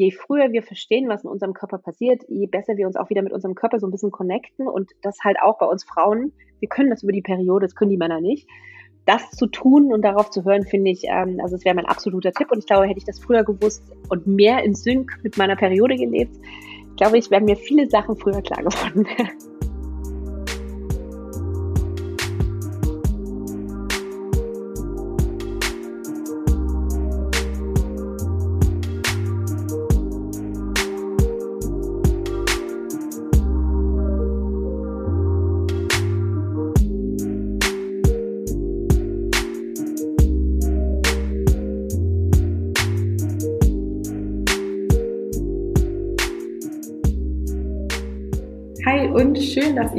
je früher wir verstehen, was in unserem Körper passiert, je besser wir uns auch wieder mit unserem Körper so ein bisschen connecten und das halt auch bei uns Frauen, wir können das über die Periode, das können die Männer nicht. Das zu tun und darauf zu hören, finde ich, ähm, also es wäre mein absoluter Tipp und ich glaube, hätte ich das früher gewusst und mehr in Sync mit meiner Periode gelebt, glaube ich, wären mir viele Sachen früher klar geworden.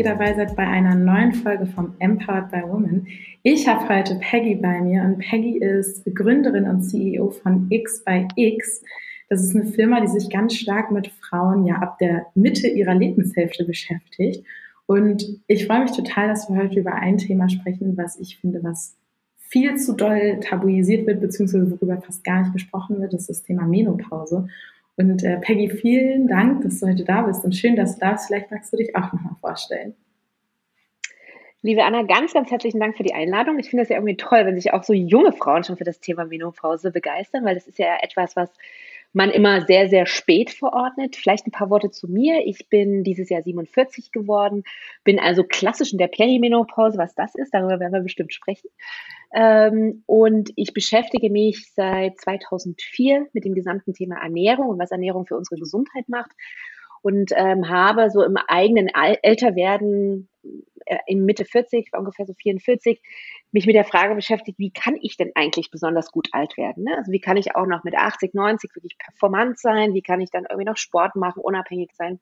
ihr dabei seid bei einer neuen Folge vom Empowered by Women. Ich habe heute Peggy bei mir und Peggy ist Gründerin und CEO von X by X. Das ist eine Firma, die sich ganz stark mit Frauen ja ab der Mitte ihrer Lebenshälfte beschäftigt. Und ich freue mich total, dass wir heute über ein Thema sprechen, was ich finde, was viel zu doll tabuisiert wird, beziehungsweise worüber fast gar nicht gesprochen wird, das ist das Thema Menopause. Und äh, Peggy, vielen Dank, dass du heute da bist und schön, dass du da bist. Vielleicht magst du dich auch nochmal vorstellen. Liebe Anna, ganz, ganz herzlichen Dank für die Einladung. Ich finde es ja irgendwie toll, wenn sich auch so junge Frauen schon für das Thema Menopause begeistern, weil das ist ja etwas, was man immer sehr, sehr spät verordnet. Vielleicht ein paar Worte zu mir. Ich bin dieses Jahr 47 geworden, bin also klassisch in der Perimenopause, was das ist, darüber werden wir bestimmt sprechen. Ähm, und ich beschäftige mich seit 2004 mit dem gesamten Thema Ernährung und was Ernährung für unsere Gesundheit macht und ähm, habe so im eigenen Älterwerden äh, in Mitte 40, ungefähr so 44, mich mit der Frage beschäftigt, wie kann ich denn eigentlich besonders gut alt werden? Ne? Also wie kann ich auch noch mit 80, 90 wirklich performant sein? Wie kann ich dann irgendwie noch Sport machen, unabhängig sein?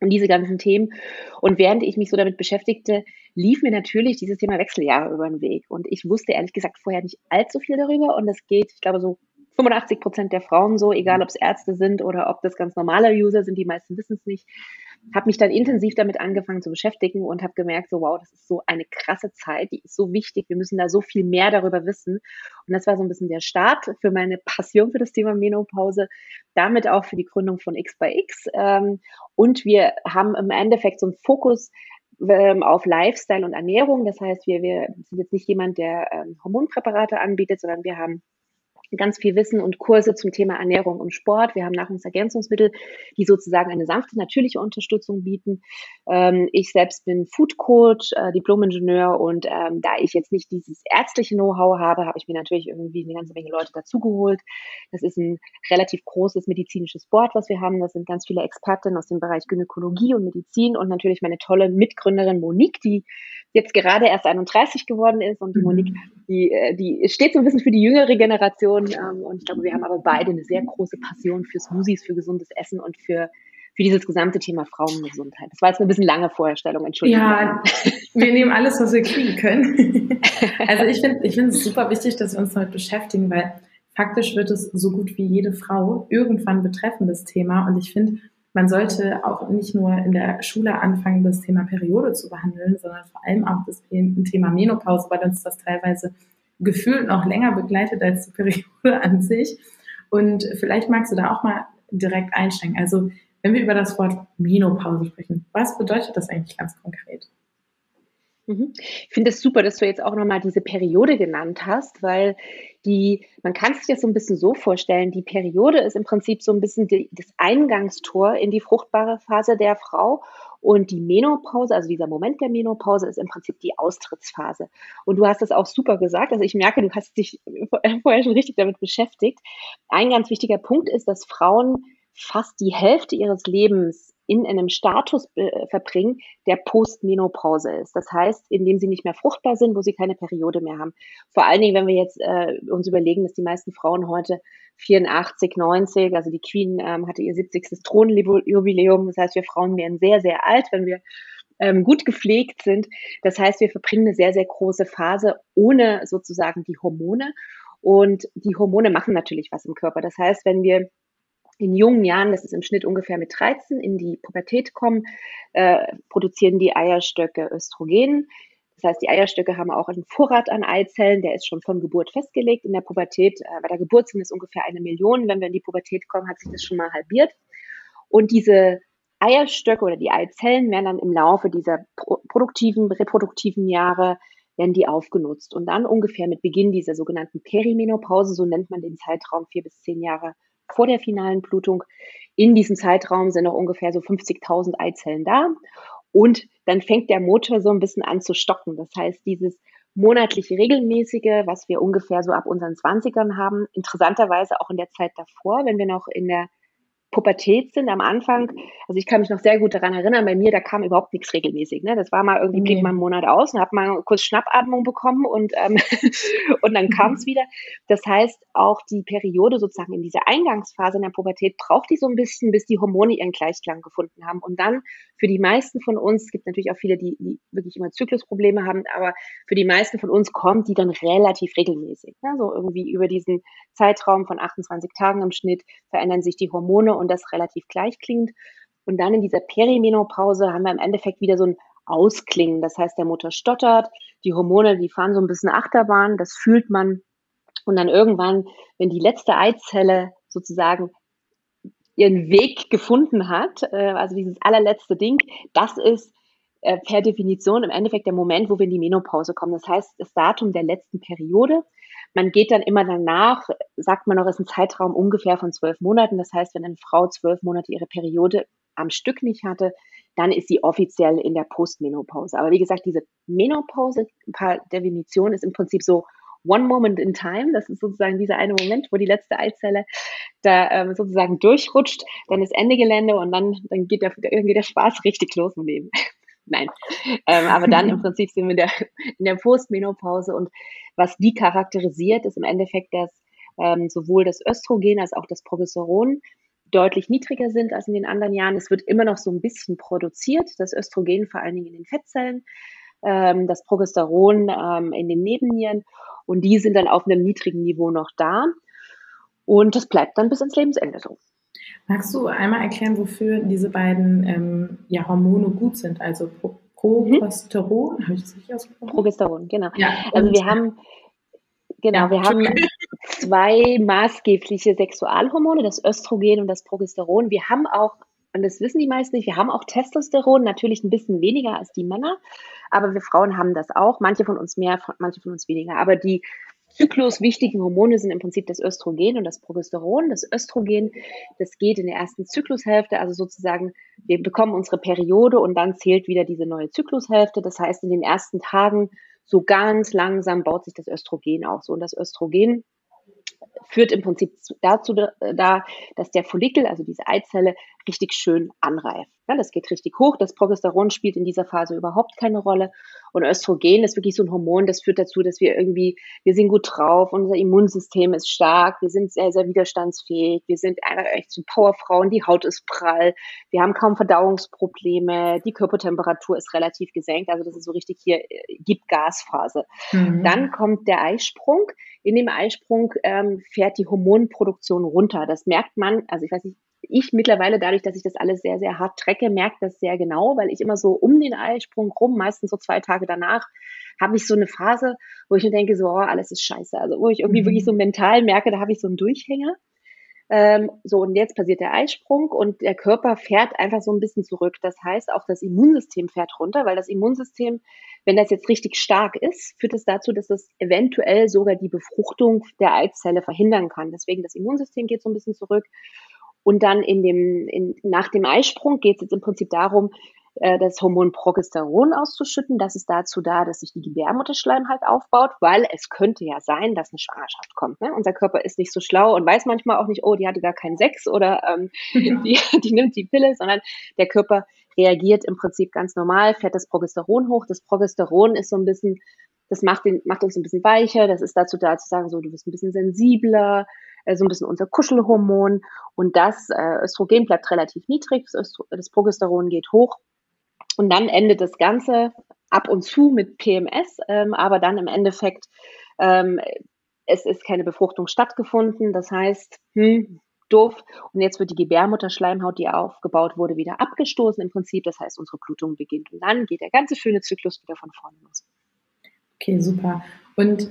Und diese ganzen Themen. Und während ich mich so damit beschäftigte, lief mir natürlich dieses Thema Wechseljahre über den Weg. Und ich wusste ehrlich gesagt vorher nicht allzu viel darüber. Und es geht, ich glaube, so 85 Prozent der Frauen so, egal ob es Ärzte sind oder ob das ganz normale User sind, die meisten wissen es nicht, habe mich dann intensiv damit angefangen zu beschäftigen und habe gemerkt, so wow, das ist so eine krasse Zeit, die ist so wichtig, wir müssen da so viel mehr darüber wissen. Und das war so ein bisschen der Start für meine Passion für das Thema Menopause, damit auch für die Gründung von X by X. Ähm, und wir haben im Endeffekt so einen Fokus ähm, auf Lifestyle und Ernährung. Das heißt, wir, wir sind jetzt nicht jemand, der ähm, Hormonpräparate anbietet, sondern wir haben ganz viel Wissen und Kurse zum Thema Ernährung und Sport. Wir haben Nahrungsergänzungsmittel, die sozusagen eine sanfte, natürliche Unterstützung bieten. Ähm, ich selbst bin Food Coach, äh, Diplom-Ingenieur und ähm, da ich jetzt nicht dieses ärztliche Know-how habe, habe ich mir natürlich irgendwie eine ganze Menge Leute dazugeholt. Das ist ein relativ großes medizinisches Board, was wir haben. Das sind ganz viele Experten aus dem Bereich Gynäkologie und Medizin und natürlich meine tolle Mitgründerin Monique, die jetzt gerade erst 31 geworden ist und die mhm. Monique, die, äh, die steht so ein bisschen für die jüngere Generation ähm, und ich glaube, wir haben aber beide eine sehr große Passion für Smoothies, für gesundes Essen und für für dieses gesamte Thema Frauengesundheit. Das war jetzt eine bisschen lange Vorstellung, Entschuldigung. Ja, wir nehmen alles, was wir kriegen können. Also ich finde ich finde es super wichtig, dass wir uns damit beschäftigen, weil faktisch wird es so gut wie jede Frau irgendwann betreffen, das Thema. Und ich finde, man sollte auch nicht nur in der Schule anfangen, das Thema Periode zu behandeln, sondern vor allem auch das Thema Menopause, weil uns das teilweise gefühlt noch länger begleitet als die Periode an sich. Und vielleicht magst du da auch mal direkt einsteigen. Also, wenn wir über das Wort Menopause sprechen, was bedeutet das eigentlich ganz konkret? Mhm. Ich finde es das super, dass du jetzt auch nochmal diese Periode genannt hast, weil die, man kann sich das so ein bisschen so vorstellen, die Periode ist im Prinzip so ein bisschen die, das Eingangstor in die fruchtbare Phase der Frau und die Menopause, also dieser Moment der Menopause ist im Prinzip die Austrittsphase. Und du hast das auch super gesagt, also ich merke, du hast dich vorher schon richtig damit beschäftigt. Ein ganz wichtiger Punkt ist, dass Frauen fast die Hälfte ihres Lebens in einem Status äh, verbringen, der Postmenopause ist. Das heißt, indem sie nicht mehr fruchtbar sind, wo sie keine Periode mehr haben. Vor allen Dingen, wenn wir jetzt äh, uns überlegen, dass die meisten Frauen heute 84, 90, also die Queen ähm, hatte ihr 70. Thronjubiläum. Das heißt, wir Frauen werden sehr, sehr alt, wenn wir ähm, gut gepflegt sind. Das heißt, wir verbringen eine sehr, sehr große Phase ohne sozusagen die Hormone. Und die Hormone machen natürlich was im Körper. Das heißt, wenn wir in jungen Jahren, das ist im Schnitt ungefähr mit 13, in die Pubertät kommen, äh, produzieren die Eierstöcke Östrogen. Das heißt, die Eierstöcke haben auch einen Vorrat an Eizellen, der ist schon von Geburt festgelegt. In der Pubertät, äh, bei der Geburt sind es ungefähr eine Million. Wenn wir in die Pubertät kommen, hat sich das schon mal halbiert. Und diese Eierstöcke oder die Eizellen werden dann im Laufe dieser produktiven, reproduktiven Jahre werden die aufgenutzt. Und dann ungefähr mit Beginn dieser sogenannten Perimenopause, so nennt man den Zeitraum vier bis zehn Jahre vor der finalen Blutung, in diesem Zeitraum sind noch ungefähr so 50.000 Eizellen da. Und dann fängt der Motor so ein bisschen an zu stocken. Das heißt, dieses monatliche regelmäßige, was wir ungefähr so ab unseren 20ern haben, interessanterweise auch in der Zeit davor, wenn wir noch in der Pubertät sind am Anfang, also ich kann mich noch sehr gut daran erinnern, bei mir, da kam überhaupt nichts regelmäßig. Ne? Das war mal irgendwie, blieb mal einen Monat aus und habe mal kurz Schnappatmung bekommen und, ähm, und dann kam es mhm. wieder. Das heißt, auch die Periode sozusagen in dieser Eingangsphase in der Pubertät braucht die so ein bisschen, bis die Hormone ihren Gleichklang gefunden haben. Und dann für die meisten von uns, es gibt natürlich auch viele, die, die wirklich immer Zyklusprobleme haben, aber für die meisten von uns kommt die dann relativ regelmäßig. Ne? So irgendwie über diesen Zeitraum von 28 Tagen im Schnitt verändern sich die Hormone und das relativ gleich klingt. Und dann in dieser Perimenopause haben wir im Endeffekt wieder so ein Ausklingen. Das heißt, der Mutter stottert, die Hormone, die fahren so ein bisschen Achterbahn, das fühlt man. Und dann irgendwann, wenn die letzte Eizelle sozusagen ihren Weg gefunden hat, äh, also dieses allerletzte Ding, das ist äh, per Definition im Endeffekt der Moment, wo wir in die Menopause kommen. Das heißt, das Datum der letzten Periode. Man geht dann immer danach, sagt man noch, ist ein Zeitraum ungefähr von zwölf Monaten. Das heißt, wenn eine Frau zwölf Monate ihre Periode am Stück nicht hatte, dann ist sie offiziell in der Postmenopause. Aber wie gesagt, diese Menopause, per Definition, ist im Prinzip so One Moment in Time. Das ist sozusagen dieser eine Moment, wo die letzte Eizelle da ähm, sozusagen durchrutscht. Dann ist Ende Gelände und dann, dann geht, der, geht der Spaß richtig los im Leben. Nein. Ähm, aber dann im Prinzip sind wir in der, in der Postmenopause und was die charakterisiert, ist im Endeffekt, dass ähm, sowohl das Östrogen als auch das Progesteron deutlich niedriger sind als in den anderen Jahren. Es wird immer noch so ein bisschen produziert, das Östrogen vor allen Dingen in den Fettzellen, ähm, das Progesteron ähm, in den Nebennieren und die sind dann auf einem niedrigen Niveau noch da. Und das bleibt dann bis ins Lebensende so. Magst du einmal erklären, wofür diese beiden ähm, ja, Hormone gut sind? Also Pro Progesteron, mhm. habe ich das richtig ausgesprochen? Progesteron, genau. Ja, also wir haben Genau, wir haben zwei maßgebliche Sexualhormone, das Östrogen und das Progesteron. Wir haben auch, und das wissen die meisten nicht, wir haben auch Testosteron, natürlich ein bisschen weniger als die Männer, aber wir Frauen haben das auch. Manche von uns mehr, manche von uns weniger. Aber die zykluswichtigen Hormone sind im Prinzip das Östrogen und das Progesteron. Das Östrogen, das geht in der ersten Zyklushälfte, also sozusagen, wir bekommen unsere Periode und dann zählt wieder diese neue Zyklushälfte. Das heißt, in den ersten Tagen so ganz langsam baut sich das Östrogen auf. So, und das Östrogen führt im Prinzip dazu da, dass der Follikel, also diese Eizelle, richtig schön anreift. Ja, das geht richtig hoch. Das Progesteron spielt in dieser Phase überhaupt keine Rolle. Und Östrogen ist wirklich so ein Hormon, das führt dazu, dass wir irgendwie, wir sind gut drauf, unser Immunsystem ist stark, wir sind sehr, sehr widerstandsfähig, wir sind echt so Powerfrauen, die Haut ist prall, wir haben kaum Verdauungsprobleme, die Körpertemperatur ist relativ gesenkt. Also das ist so richtig hier, äh, gibt Gasphase. Mhm. Dann kommt der Eisprung. In dem Eisprung ähm, fährt die Hormonproduktion runter. Das merkt man, also ich weiß nicht, ich mittlerweile, dadurch, dass ich das alles sehr, sehr hart trecke, merke das sehr genau, weil ich immer so um den Eisprung rum, meistens so zwei Tage danach, habe ich so eine Phase, wo ich mir denke, so, oh, alles ist scheiße. Also wo ich irgendwie mhm. wirklich so mental merke, da habe ich so einen Durchhänger. Ähm, so, und jetzt passiert der Eisprung und der Körper fährt einfach so ein bisschen zurück. Das heißt, auch das Immunsystem fährt runter, weil das Immunsystem, wenn das jetzt richtig stark ist, führt es dazu, dass es eventuell sogar die Befruchtung der Eizelle verhindern kann. Deswegen das Immunsystem geht so ein bisschen zurück. Und dann in dem, in, nach dem Eisprung geht es jetzt im Prinzip darum, äh, das Hormon Progesteron auszuschütten. Das ist dazu da, dass sich die Gebärmutterschleimhaut aufbaut, weil es könnte ja sein, dass eine Schwangerschaft kommt. Ne? Unser Körper ist nicht so schlau und weiß manchmal auch nicht, oh, die hatte gar keinen Sex oder ähm, die, die nimmt die Pille, sondern der Körper reagiert im Prinzip ganz normal, fährt das Progesteron hoch. Das Progesteron ist so ein bisschen, das macht, den, macht uns ein bisschen weicher, das ist dazu da zu sagen, so, du bist ein bisschen sensibler, äh, so ein bisschen unser Kuschelhormon. Und das äh, Östrogen bleibt relativ niedrig, das, das Progesteron geht hoch. Und dann endet das Ganze ab und zu mit PMS, ähm, aber dann im Endeffekt, ähm, es ist keine Befruchtung stattgefunden. Das heißt, hm, doof. Und jetzt wird die Gebärmutterschleimhaut, die aufgebaut wurde, wieder abgestoßen im Prinzip. Das heißt, unsere Blutung beginnt. Und dann geht der ganze schöne Zyklus wieder von vorne los. Okay, super. Und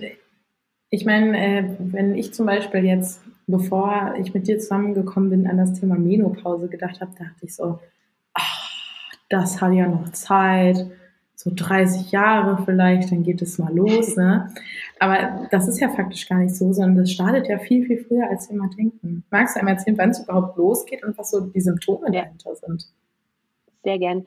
ich meine, äh, wenn ich zum Beispiel jetzt, bevor ich mit dir zusammengekommen bin, an das Thema Menopause gedacht habe, dachte ich so, ach, das hat ja noch Zeit, so 30 Jahre vielleicht, dann geht es mal los. Ne? Aber das ist ja faktisch gar nicht so, sondern das startet ja viel, viel früher, als wir mal denken. Magst du einmal erzählen, wann es überhaupt losgeht und was so die Symptome dahinter sind? Sehr gern.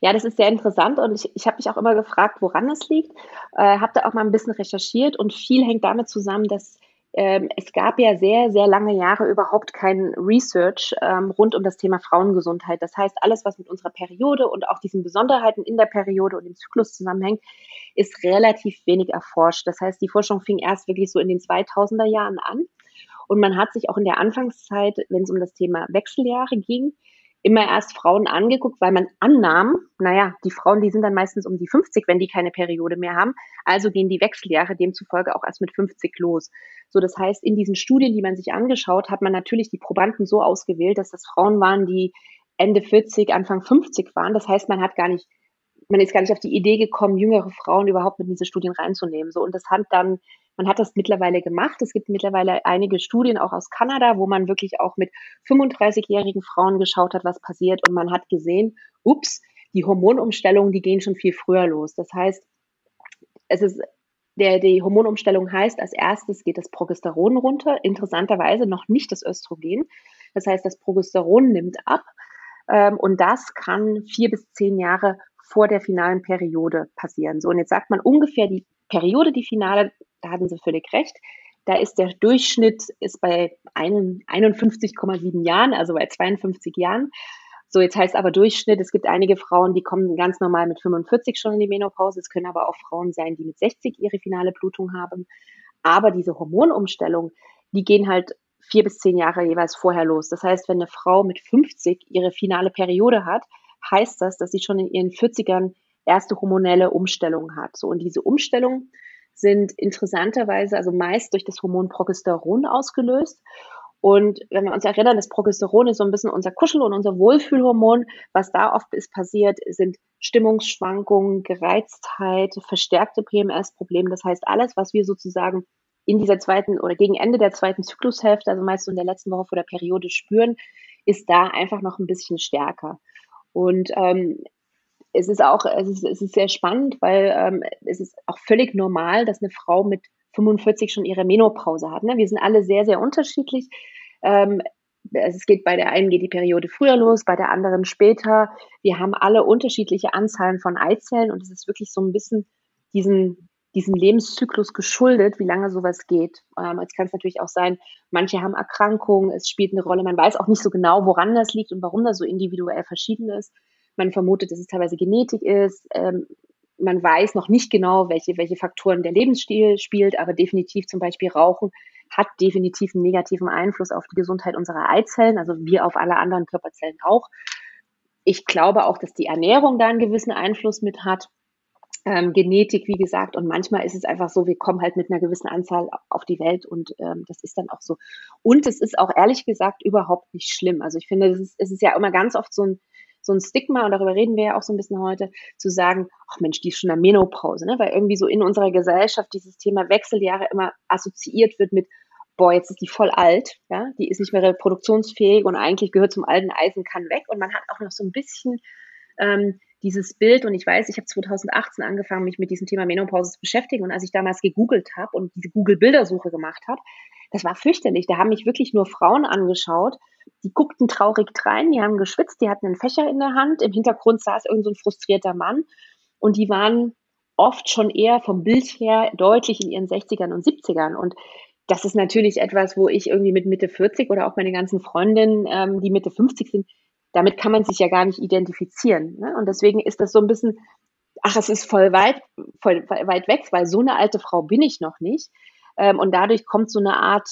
Ja, das ist sehr interessant und ich, ich habe mich auch immer gefragt, woran es liegt. Äh, habe da auch mal ein bisschen recherchiert und viel hängt damit zusammen, dass ähm, es gab ja sehr, sehr lange Jahre überhaupt kein Research ähm, rund um das Thema Frauengesundheit. Das heißt, alles, was mit unserer Periode und auch diesen Besonderheiten in der Periode und dem Zyklus zusammenhängt, ist relativ wenig erforscht. Das heißt, die Forschung fing erst wirklich so in den 2000er Jahren an. Und man hat sich auch in der Anfangszeit, wenn es um das Thema Wechseljahre ging, immer erst Frauen angeguckt, weil man annahm, naja, die Frauen, die sind dann meistens um die 50, wenn die keine Periode mehr haben. Also gehen die Wechseljahre demzufolge auch erst mit 50 los. So, das heißt, in diesen Studien, die man sich angeschaut, hat man natürlich die Probanden so ausgewählt, dass das Frauen waren, die Ende 40, Anfang 50 waren. Das heißt, man hat gar nicht man ist gar nicht auf die Idee gekommen, jüngere Frauen überhaupt mit in diese Studien reinzunehmen. So und das hat dann, man hat das mittlerweile gemacht. Es gibt mittlerweile einige Studien auch aus Kanada, wo man wirklich auch mit 35-jährigen Frauen geschaut hat, was passiert und man hat gesehen, ups, die Hormonumstellungen, die gehen schon viel früher los. Das heißt, es ist der, die Hormonumstellung heißt, als erstes geht das Progesteron runter, interessanterweise noch nicht das Östrogen. Das heißt, das Progesteron nimmt ab ähm, und das kann vier bis zehn Jahre vor der finalen Periode passieren. So, und jetzt sagt man ungefähr die Periode, die finale, da hatten Sie völlig recht. Da ist der Durchschnitt ist bei 51,7 Jahren, also bei 52 Jahren. So, jetzt heißt aber Durchschnitt, es gibt einige Frauen, die kommen ganz normal mit 45 schon in die Menopause. Es können aber auch Frauen sein, die mit 60 ihre finale Blutung haben. Aber diese Hormonumstellung, die gehen halt vier bis zehn Jahre jeweils vorher los. Das heißt, wenn eine Frau mit 50 ihre finale Periode hat, heißt das, dass sie schon in ihren 40ern erste hormonelle Umstellungen hat. So, und diese Umstellungen sind interessanterweise, also meist durch das Hormon Progesteron ausgelöst. Und wenn wir uns erinnern, das Progesteron ist so ein bisschen unser Kuschel- und unser Wohlfühlhormon. Was da oft ist passiert, sind Stimmungsschwankungen, Gereiztheit, verstärkte PMS-Probleme. Das heißt, alles, was wir sozusagen in dieser zweiten oder gegen Ende der zweiten Zyklushälfte, also meist so in der letzten Woche vor der Periode spüren, ist da einfach noch ein bisschen stärker. Und ähm, es ist auch, es ist, es ist sehr spannend, weil ähm, es ist auch völlig normal, dass eine Frau mit 45 schon ihre Menopause hat. Ne? Wir sind alle sehr, sehr unterschiedlich. Ähm, es geht bei der einen geht die Periode früher los, bei der anderen später. Wir haben alle unterschiedliche Anzahlen von Eizellen und es ist wirklich so ein bisschen diesen, diesem Lebenszyklus geschuldet, wie lange sowas geht. Ähm, jetzt kann es natürlich auch sein, manche haben Erkrankungen, es spielt eine Rolle. Man weiß auch nicht so genau, woran das liegt und warum das so individuell verschieden ist. Man vermutet, dass es teilweise Genetik ist. Ähm, man weiß noch nicht genau, welche, welche Faktoren der Lebensstil spielt, aber definitiv zum Beispiel Rauchen hat definitiv einen negativen Einfluss auf die Gesundheit unserer Eizellen, also wie auf alle anderen Körperzellen auch. Ich glaube auch, dass die Ernährung da einen gewissen Einfluss mit hat. Ähm, Genetik, wie gesagt, und manchmal ist es einfach so, wir kommen halt mit einer gewissen Anzahl auf die Welt und ähm, das ist dann auch so. Und es ist auch ehrlich gesagt überhaupt nicht schlimm. Also ich finde, es ist, es ist ja immer ganz oft so ein, so ein Stigma, und darüber reden wir ja auch so ein bisschen heute, zu sagen, ach Mensch, die ist schon in Menopause, ne? weil irgendwie so in unserer Gesellschaft dieses Thema Wechseljahre immer assoziiert wird mit, boah, jetzt ist die voll alt, ja, die ist nicht mehr reproduktionsfähig und eigentlich gehört zum alten Eisen, kann weg. Und man hat auch noch so ein bisschen ähm, dieses Bild, und ich weiß, ich habe 2018 angefangen, mich mit diesem Thema Menopause zu beschäftigen. Und als ich damals gegoogelt habe und diese Google-Bildersuche gemacht habe, das war fürchterlich. Da haben mich wirklich nur Frauen angeschaut, die guckten traurig rein, die haben geschwitzt, die hatten einen Fächer in der Hand, im Hintergrund saß irgend so ein frustrierter Mann und die waren oft schon eher vom Bild her deutlich in ihren 60ern und 70ern. Und das ist natürlich etwas, wo ich irgendwie mit Mitte 40 oder auch meine ganzen Freundinnen, ähm, die Mitte 50 sind, damit kann man sich ja gar nicht identifizieren. Ne? Und deswegen ist das so ein bisschen, ach, es ist voll weit, voll weit weg, weil so eine alte Frau bin ich noch nicht. Ähm, und dadurch kommt so eine Art,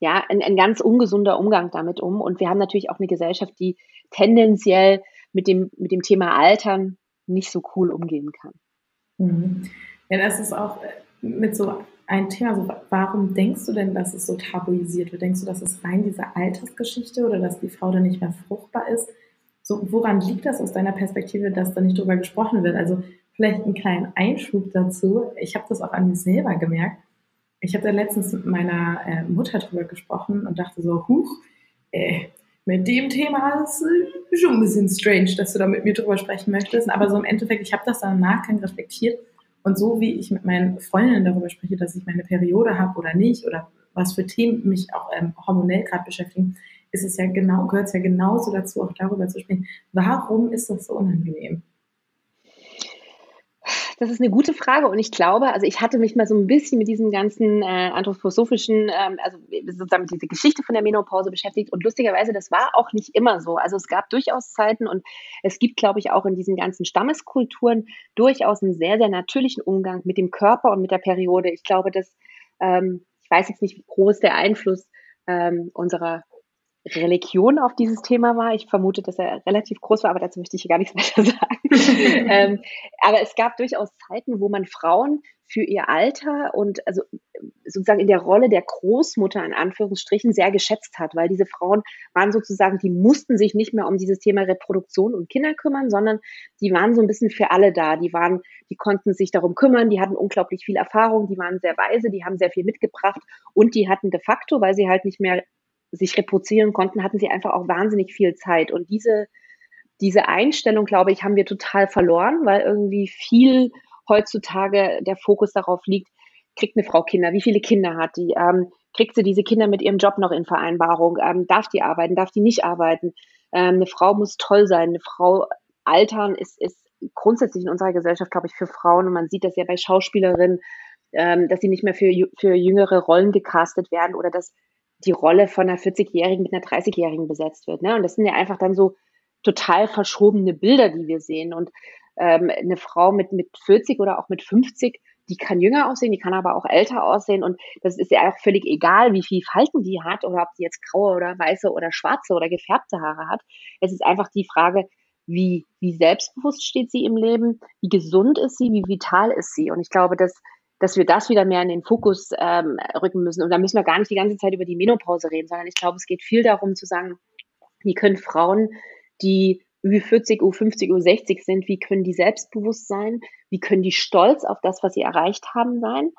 ja, ein, ein ganz ungesunder Umgang damit um. Und wir haben natürlich auch eine Gesellschaft, die tendenziell mit dem, mit dem Thema Altern nicht so cool umgehen kann. Mhm. Ja, das ist auch äh, mit so ein Thema, so, warum denkst du denn, dass es so tabuisiert wird? Denkst du, dass es rein diese Altersgeschichte oder dass die Frau dann nicht mehr fruchtbar ist? So, woran liegt das aus deiner Perspektive, dass da nicht drüber gesprochen wird? Also Vielleicht einen kleinen Einschub dazu. Ich habe das auch an mir selber gemerkt. Ich habe da letztens mit meiner äh, Mutter drüber gesprochen und dachte so, huch, äh, mit dem Thema ist äh, schon ein bisschen strange, dass du da mit mir drüber sprechen möchtest. Aber so im Endeffekt, ich habe das dann im Nachgang reflektiert. Und so wie ich mit meinen Freundinnen darüber spreche, dass ich meine Periode habe oder nicht, oder was für Themen mich auch ähm, hormonell gerade beschäftigen, ist es ja genau, gehört es ja genauso dazu, auch darüber zu sprechen. Warum ist das so unangenehm? Das ist eine gute Frage und ich glaube, also ich hatte mich mal so ein bisschen mit diesem ganzen äh, anthroposophischen, ähm, also sozusagen mit dieser Geschichte von der Menopause beschäftigt und lustigerweise, das war auch nicht immer so. Also es gab durchaus Zeiten und es gibt, glaube ich, auch in diesen ganzen Stammeskulturen durchaus einen sehr, sehr natürlichen Umgang mit dem Körper und mit der Periode. Ich glaube, dass, ähm, ich weiß jetzt nicht, wie groß der Einfluss ähm, unserer Religion auf dieses Thema war. Ich vermute, dass er relativ groß war, aber dazu möchte ich hier gar nichts weiter sagen. ähm, aber es gab durchaus Zeiten, wo man Frauen für ihr Alter und also sozusagen in der Rolle der Großmutter in Anführungsstrichen sehr geschätzt hat, weil diese Frauen waren sozusagen, die mussten sich nicht mehr um dieses Thema Reproduktion und Kinder kümmern, sondern die waren so ein bisschen für alle da. Die waren, die konnten sich darum kümmern, die hatten unglaublich viel Erfahrung, die waren sehr weise, die haben sehr viel mitgebracht und die hatten de facto, weil sie halt nicht mehr sich reproduzieren konnten, hatten sie einfach auch wahnsinnig viel Zeit. Und diese, diese Einstellung, glaube ich, haben wir total verloren, weil irgendwie viel heutzutage der Fokus darauf liegt, kriegt eine Frau Kinder, wie viele Kinder hat die, ähm, kriegt sie diese Kinder mit ihrem Job noch in Vereinbarung, ähm, darf die arbeiten, darf die nicht arbeiten, ähm, eine Frau muss toll sein, eine Frau altern ist, ist grundsätzlich in unserer Gesellschaft, glaube ich, für Frauen, und man sieht das ja bei Schauspielerinnen, ähm, dass sie nicht mehr für, für jüngere Rollen gecastet werden oder dass die Rolle von einer 40-Jährigen mit einer 30-Jährigen besetzt wird. Ne? Und das sind ja einfach dann so total verschobene Bilder, die wir sehen. Und ähm, eine Frau mit, mit 40 oder auch mit 50, die kann jünger aussehen, die kann aber auch älter aussehen. Und das ist ja auch völlig egal, wie viel Falten die hat oder ob die jetzt graue oder weiße oder schwarze oder gefärbte Haare hat. Es ist einfach die Frage, wie, wie selbstbewusst steht sie im Leben, wie gesund ist sie, wie vital ist sie. Und ich glaube, dass dass wir das wieder mehr in den Fokus ähm, rücken müssen. Und da müssen wir gar nicht die ganze Zeit über die Menopause reden, sondern ich glaube, es geht viel darum zu sagen, wie können Frauen, die Ü40, U50, U60 sind, wie können die selbstbewusst sein? Wie können die stolz auf das, was sie erreicht haben, sein?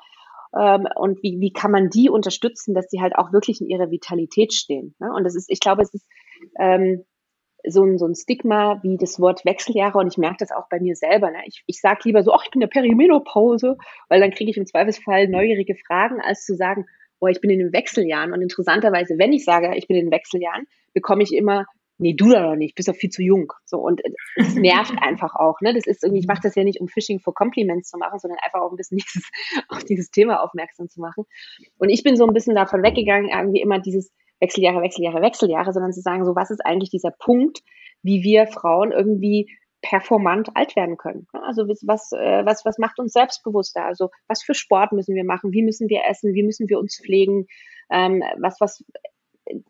Ähm, und wie, wie kann man die unterstützen, dass sie halt auch wirklich in ihrer Vitalität stehen? Ne? Und das ist, ich glaube, es ist ähm, so ein, so ein Stigma wie das Wort Wechseljahre und ich merke das auch bei mir selber. Ne? Ich, ich sage lieber so, ach, ich bin in der Perimenopause, weil dann kriege ich im Zweifelsfall neugierige Fragen, als zu sagen, oh, ich bin in den Wechseljahren. Und interessanterweise, wenn ich sage, ich bin in den Wechseljahren, bekomme ich immer, nee, du da noch nicht, bist doch viel zu jung. So, und es nervt einfach auch. Ne? Das ist irgendwie, ich mache das ja nicht, um Phishing for Compliments zu machen, sondern einfach auch ein bisschen dieses, auf dieses Thema aufmerksam zu machen. Und ich bin so ein bisschen davon weggegangen, irgendwie immer dieses, Wechseljahre, Wechseljahre, Wechseljahre, sondern zu sagen, so was ist eigentlich dieser Punkt, wie wir Frauen irgendwie performant alt werden können. Also was, äh, was, was macht uns selbstbewusster? Also was für Sport müssen wir machen? Wie müssen wir essen? Wie müssen wir uns pflegen? Ähm, was, was,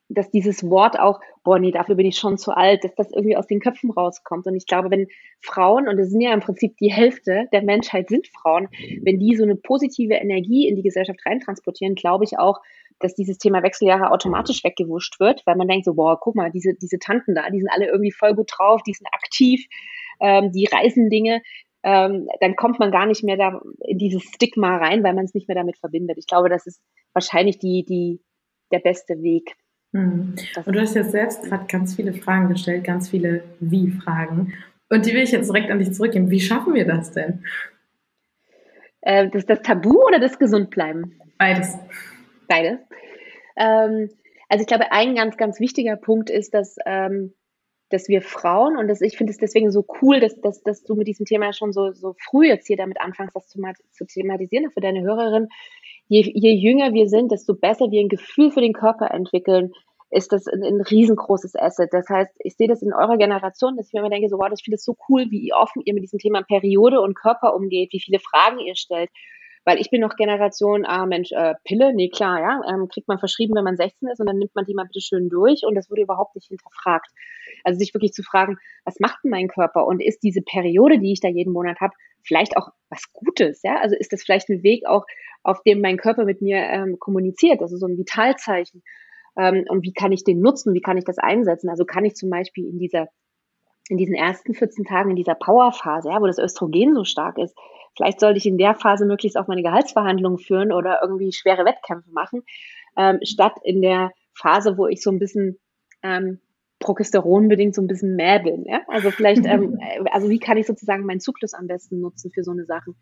dass dieses Wort auch, boah, nee, dafür bin ich schon zu alt, dass das irgendwie aus den Köpfen rauskommt. Und ich glaube, wenn Frauen, und das sind ja im Prinzip die Hälfte der Menschheit sind Frauen, wenn die so eine positive Energie in die Gesellschaft reintransportieren, glaube ich auch, dass dieses Thema Wechseljahre automatisch weggewuscht wird, weil man denkt so, boah, guck mal, diese, diese Tanten da, die sind alle irgendwie voll gut drauf, die sind aktiv, ähm, die reisen Dinge, ähm, dann kommt man gar nicht mehr da in dieses Stigma rein, weil man es nicht mehr damit verbindet. Ich glaube, das ist wahrscheinlich die, die, der beste Weg. Mhm. Und du hast ja selbst gerade ganz viele Fragen gestellt, ganz viele Wie-Fragen. Und die will ich jetzt direkt an dich zurückgeben. Wie schaffen wir das denn? Äh, das, das Tabu oder das Gesundbleiben? Beides beides. Ähm, also ich glaube, ein ganz, ganz wichtiger Punkt ist, dass, ähm, dass wir Frauen, und das, ich finde es deswegen so cool, dass, dass, dass du mit diesem Thema schon so, so früh jetzt hier damit anfängst, das zu, zu thematisieren für deine Hörerin. Je, je jünger wir sind, desto besser wir ein Gefühl für den Körper entwickeln, ist das ein, ein riesengroßes Asset. Das heißt, ich sehe das in eurer Generation, dass ich mir immer denke, so, wow, ich finde es so cool, wie offen ihr mit diesem Thema Periode und Körper umgeht, wie viele Fragen ihr stellt weil ich bin noch Generation, ah Mensch, äh, Pille, nee klar, ja, ähm, kriegt man verschrieben, wenn man 16 ist und dann nimmt man die mal bitte schön durch und das wurde überhaupt nicht hinterfragt. Also sich wirklich zu fragen, was macht denn mein Körper und ist diese Periode, die ich da jeden Monat habe, vielleicht auch was Gutes, ja? Also ist das vielleicht ein Weg auch, auf dem mein Körper mit mir ähm, kommuniziert, also so ein Vitalzeichen. Ähm, und wie kann ich den nutzen, wie kann ich das einsetzen? Also kann ich zum Beispiel in dieser in diesen ersten 14 Tagen, in dieser Powerphase, ja, wo das Östrogen so stark ist, vielleicht sollte ich in der Phase möglichst auch meine Gehaltsverhandlungen führen oder irgendwie schwere Wettkämpfe machen, ähm, statt in der Phase, wo ich so ein bisschen ähm, progesteronbedingt so ein bisschen mehr bin. Ja? Also vielleicht, ähm, also wie kann ich sozusagen meinen Zyklus am besten nutzen für so eine Sachen?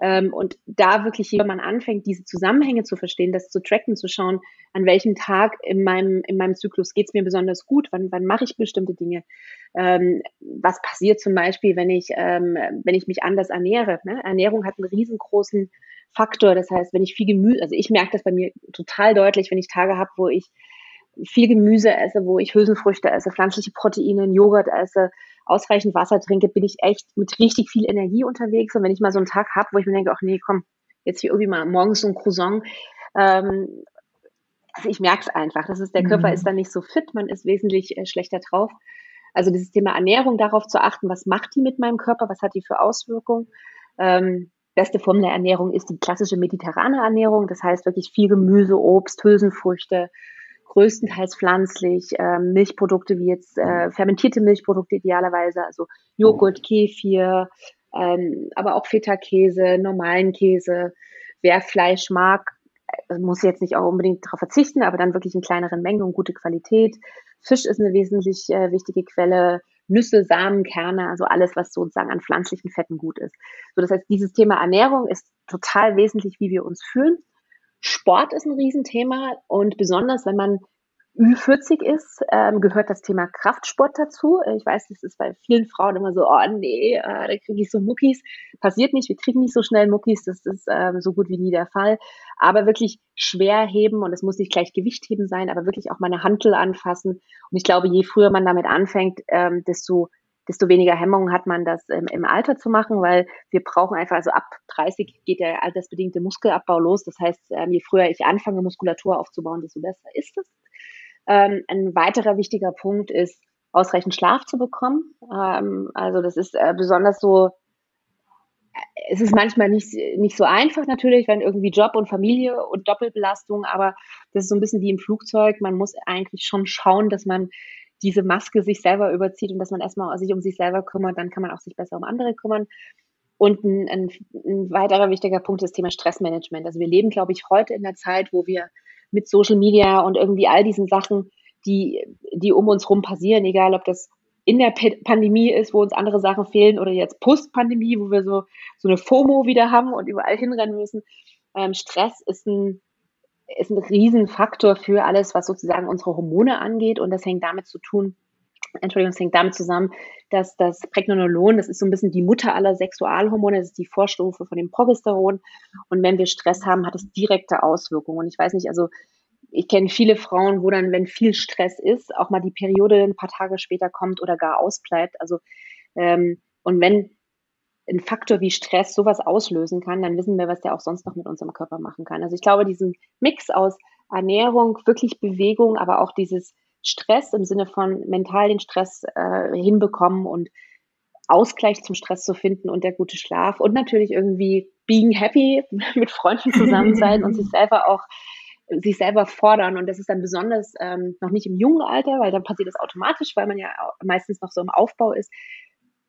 Ähm, und da wirklich, wenn man anfängt, diese Zusammenhänge zu verstehen, das zu tracken, zu schauen, an welchem Tag in meinem, in meinem Zyklus geht es mir besonders gut, wann, wann mache ich bestimmte Dinge, ähm, was passiert zum Beispiel, wenn ich, ähm, wenn ich mich anders ernähre. Ne? Ernährung hat einen riesengroßen Faktor. Das heißt, wenn ich viel Gemüse, also ich merke das bei mir total deutlich, wenn ich Tage habe, wo ich viel Gemüse esse, wo ich Hülsenfrüchte esse, pflanzliche Proteine, Joghurt esse, ausreichend Wasser trinke, bin ich echt mit richtig viel Energie unterwegs. Und wenn ich mal so einen Tag habe, wo ich mir denke, ach nee, komm, jetzt hier irgendwie mal morgens so ein Croissant, ähm, also ich merke es einfach. Das ist, der Körper mhm. ist dann nicht so fit, man ist wesentlich äh, schlechter drauf. Also dieses Thema Ernährung, darauf zu achten, was macht die mit meinem Körper, was hat die für Auswirkungen. Ähm, beste Form der Ernährung ist die klassische mediterrane Ernährung, das heißt wirklich viel Gemüse, Obst, Hülsenfrüchte, größtenteils pflanzlich, äh, Milchprodukte wie jetzt äh, fermentierte Milchprodukte idealerweise, also Joghurt, Kefir, ähm, aber auch Feta-Käse, normalen Käse. Wer Fleisch mag, äh, muss jetzt nicht auch unbedingt darauf verzichten, aber dann wirklich in kleineren Mengen und gute Qualität. Fisch ist eine wesentlich äh, wichtige Quelle. Nüsse, Samen, Kerne, also alles, was sozusagen an pflanzlichen Fetten gut ist. So, das heißt, dieses Thema Ernährung ist total wesentlich, wie wir uns fühlen. Sport ist ein Riesenthema und besonders wenn man Ü40 ist, ähm, gehört das Thema Kraftsport dazu. Ich weiß, das ist bei vielen Frauen immer so, oh nee, äh, da kriege ich so Muckis. Passiert nicht, wir kriegen nicht so schnell Muckis, das ist ähm, so gut wie nie der Fall. Aber wirklich schwer heben und es muss nicht gleich Gewicht heben sein, aber wirklich auch meine Hantel anfassen. Und ich glaube, je früher man damit anfängt, ähm, desto desto weniger Hemmungen hat man, das im, im Alter zu machen, weil wir brauchen einfach, also ab 30 geht der altersbedingte Muskelabbau los. Das heißt, ähm, je früher ich anfange, Muskulatur aufzubauen, desto besser ist es. Ähm, ein weiterer wichtiger Punkt ist, ausreichend Schlaf zu bekommen. Ähm, also das ist äh, besonders so, es ist manchmal nicht, nicht so einfach natürlich, wenn irgendwie Job und Familie und Doppelbelastung, aber das ist so ein bisschen wie im Flugzeug. Man muss eigentlich schon schauen, dass man diese Maske sich selber überzieht und dass man erstmal sich um sich selber kümmert, dann kann man auch sich besser um andere kümmern. Und ein, ein, ein weiterer wichtiger Punkt ist das Thema Stressmanagement. Also wir leben, glaube ich, heute in der Zeit, wo wir mit Social Media und irgendwie all diesen Sachen, die, die um uns rum passieren, egal ob das in der P Pandemie ist, wo uns andere Sachen fehlen oder jetzt Post-Pandemie, wo wir so, so eine FOMO wieder haben und überall hinrennen müssen. Ähm, Stress ist ein, ist ein Riesenfaktor für alles, was sozusagen unsere Hormone angeht. Und das hängt damit zu tun, Entschuldigung, es hängt damit zusammen, dass das Pregnenolon, das ist so ein bisschen die Mutter aller Sexualhormone, das ist die Vorstufe von dem Progesteron. Und wenn wir Stress haben, hat es direkte Auswirkungen. Und ich weiß nicht, also ich kenne viele Frauen, wo dann, wenn viel Stress ist, auch mal die Periode ein paar Tage später kommt oder gar ausbleibt. Also ähm, und wenn ein Faktor wie Stress sowas auslösen kann, dann wissen wir, was der auch sonst noch mit unserem Körper machen kann. Also ich glaube, diesen Mix aus Ernährung, wirklich Bewegung, aber auch dieses Stress im Sinne von mental den Stress äh, hinbekommen und Ausgleich zum Stress zu finden und der gute Schlaf und natürlich irgendwie being happy mit Freunden zusammen sein und sich selber auch sich selber fordern und das ist dann besonders ähm, noch nicht im jungen Alter, weil dann passiert das automatisch, weil man ja meistens noch so im Aufbau ist,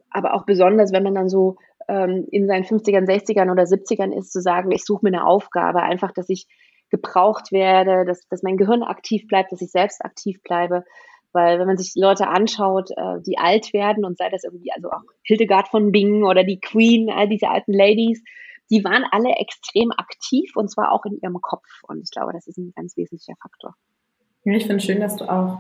aber auch besonders, wenn man dann so ähm, in seinen 50ern, 60ern oder 70ern ist, zu sagen, ich suche mir eine Aufgabe, einfach, dass ich gebraucht werde, dass, dass mein Gehirn aktiv bleibt, dass ich selbst aktiv bleibe. Weil wenn man sich Leute anschaut, äh, die alt werden und sei das irgendwie, also auch Hildegard von Bingen oder die Queen, all diese alten Ladies, die waren alle extrem aktiv und zwar auch in ihrem Kopf. Und ich glaube, das ist ein ganz wesentlicher Faktor. Ja, ich finde es schön, dass du auch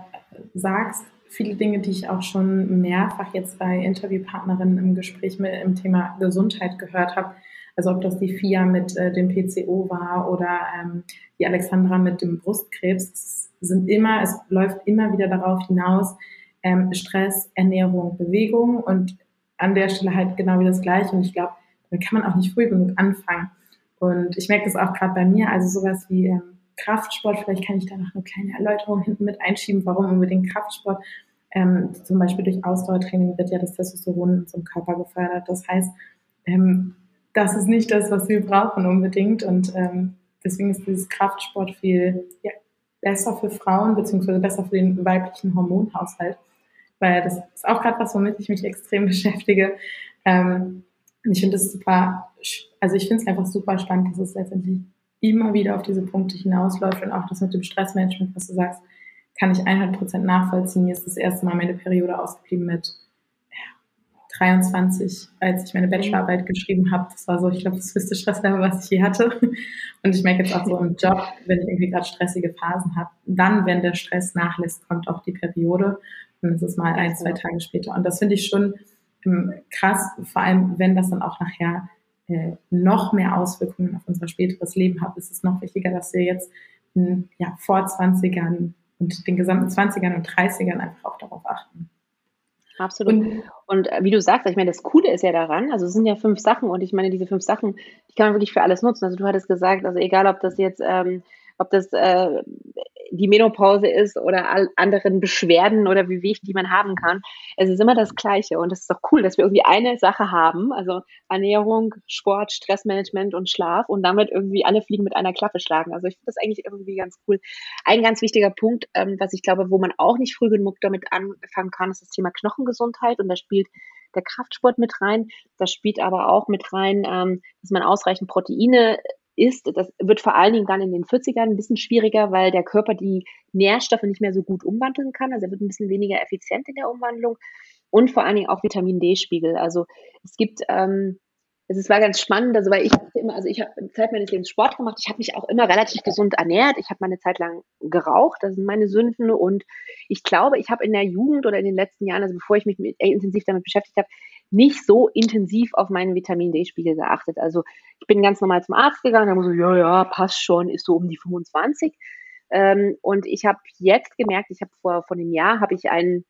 sagst, viele Dinge, die ich auch schon mehrfach jetzt bei Interviewpartnerinnen im Gespräch mit im Thema Gesundheit gehört habe. Also ob das die FIA mit äh, dem PCO war oder ähm, die Alexandra mit dem Brustkrebs, sind immer, es läuft immer wieder darauf hinaus, ähm, Stress, Ernährung, Bewegung und an der Stelle halt genau wie das Gleiche. Und ich glaube, da kann man auch nicht früh genug anfangen. Und ich merke das auch gerade bei mir, also sowas wie ähm, Kraftsport, vielleicht kann ich da noch eine kleine Erläuterung hinten mit einschieben, warum unbedingt Kraftsport. Ähm, zum Beispiel durch Ausdauertraining wird ja das Testosteron unserem Körper gefördert. Das heißt, ähm, das ist nicht das, was wir brauchen unbedingt. Und ähm, deswegen ist dieses Kraftsport viel ja, besser für Frauen, beziehungsweise besser für den weiblichen Hormonhaushalt. weil das ist auch gerade was, womit ich mich extrem beschäftige. Ähm, und ich finde es super, also ich finde es einfach super spannend, dass es letztendlich immer wieder auf diese Punkte hinausläuft und auch das mit dem Stressmanagement, was du sagst, kann ich 100% nachvollziehen. Mir ist das erste Mal meine Periode ausgeblieben mit 23, als ich meine Bachelorarbeit geschrieben habe. Das war so, ich glaube, das höchste Stresslevel, was ich je hatte. Und ich merke jetzt auch so im Job, wenn ich irgendwie gerade stressige Phasen habe, dann, wenn der Stress nachlässt, kommt auch die Periode. Und es ist mal ein, zwei Tage später. Und das finde ich schon ähm, krass, vor allem wenn das dann auch nachher äh, noch mehr Auswirkungen auf unser späteres Leben hat, ist es noch wichtiger, dass wir jetzt in, ja, vor 20ern und den gesamten 20ern und 30ern einfach auch darauf achten. Absolut. Und, und äh, wie du sagst, ich meine, das Coole ist ja daran, also es sind ja fünf Sachen und ich meine, diese fünf Sachen, die kann man wirklich für alles nutzen. Also du hattest gesagt, also egal, ob das jetzt ähm, ob das äh, die Menopause ist oder all anderen Beschwerden oder wie Wehwehchen, die man haben kann. Es ist immer das Gleiche und es ist doch cool, dass wir irgendwie eine Sache haben, also Ernährung, Sport, Stressmanagement und Schlaf und damit irgendwie alle Fliegen mit einer Klappe schlagen. Also ich finde das eigentlich irgendwie ganz cool. Ein ganz wichtiger Punkt, ähm, was ich glaube, wo man auch nicht früh genug damit anfangen kann, ist das Thema Knochengesundheit und da spielt der Kraftsport mit rein. Das spielt aber auch mit rein, ähm, dass man ausreichend Proteine ist, das wird vor allen Dingen dann in den 40ern ein bisschen schwieriger, weil der Körper die Nährstoffe nicht mehr so gut umwandeln kann. Also er wird ein bisschen weniger effizient in der Umwandlung und vor allen Dingen auch Vitamin D-Spiegel. Also es gibt, ähm, es war ganz spannend, also weil ich immer, also ich habe Zeit meines Lebens Sport gemacht, ich habe mich auch immer relativ gesund ernährt, ich habe meine Zeit lang geraucht, das sind meine Sünden. Und ich glaube, ich habe in der Jugend oder in den letzten Jahren, also bevor ich mich mit, äh, intensiv damit beschäftigt habe, nicht so intensiv auf meinen Vitamin D-Spiegel geachtet. Also ich bin ganz normal zum Arzt gegangen, da so, ja, ja, passt schon, ist so um die 25. Ähm, und ich habe jetzt gemerkt, ich habe vor, vor einem Jahr habe ich einen,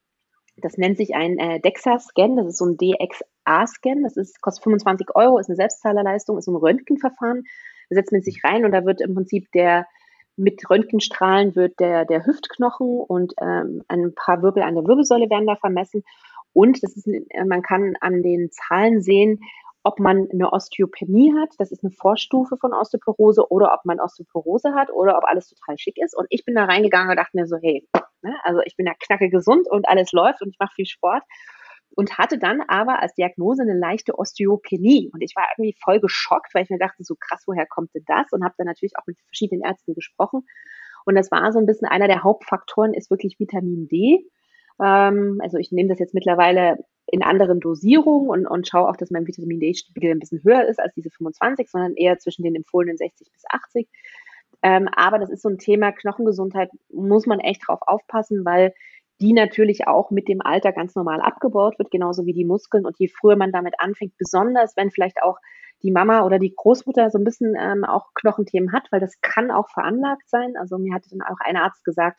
das nennt sich ein äh, DEXA-Scan, das ist so ein DXA-Scan, das ist, kostet 25 Euro, ist eine Selbstzahlerleistung, ist so ein Röntgenverfahren. Da setzt man sich rein und da wird im Prinzip der mit Röntgenstrahlen wird der, der Hüftknochen und ähm, ein paar Wirbel an der Wirbelsäule werden da vermessen. Und das ist, äh, man kann an den Zahlen sehen, ob man eine Osteopenie hat, das ist eine Vorstufe von Osteoporose, oder ob man Osteoporose hat oder ob alles total schick ist. Und ich bin da reingegangen und dachte mir so, hey, ne, also ich bin ja knacke gesund und alles läuft und ich mache viel Sport. Und hatte dann aber als Diagnose eine leichte Osteopenie. Und ich war irgendwie voll geschockt, weil ich mir dachte, so krass, woher kommt denn das? Und habe dann natürlich auch mit verschiedenen Ärzten gesprochen. Und das war so ein bisschen einer der Hauptfaktoren, ist wirklich Vitamin D. Ähm, also ich nehme das jetzt mittlerweile in anderen Dosierungen und, und schaue auch, dass mein Vitamin D-Spiegel ein bisschen höher ist als diese 25, sondern eher zwischen den empfohlenen 60 bis 80. Ähm, aber das ist so ein Thema Knochengesundheit, muss man echt drauf aufpassen, weil die natürlich auch mit dem Alter ganz normal abgebaut wird, genauso wie die Muskeln. Und je früher man damit anfängt, besonders wenn vielleicht auch die Mama oder die Großmutter so ein bisschen ähm, auch Knochenthemen hat, weil das kann auch veranlagt sein. Also mir hatte dann auch ein Arzt gesagt,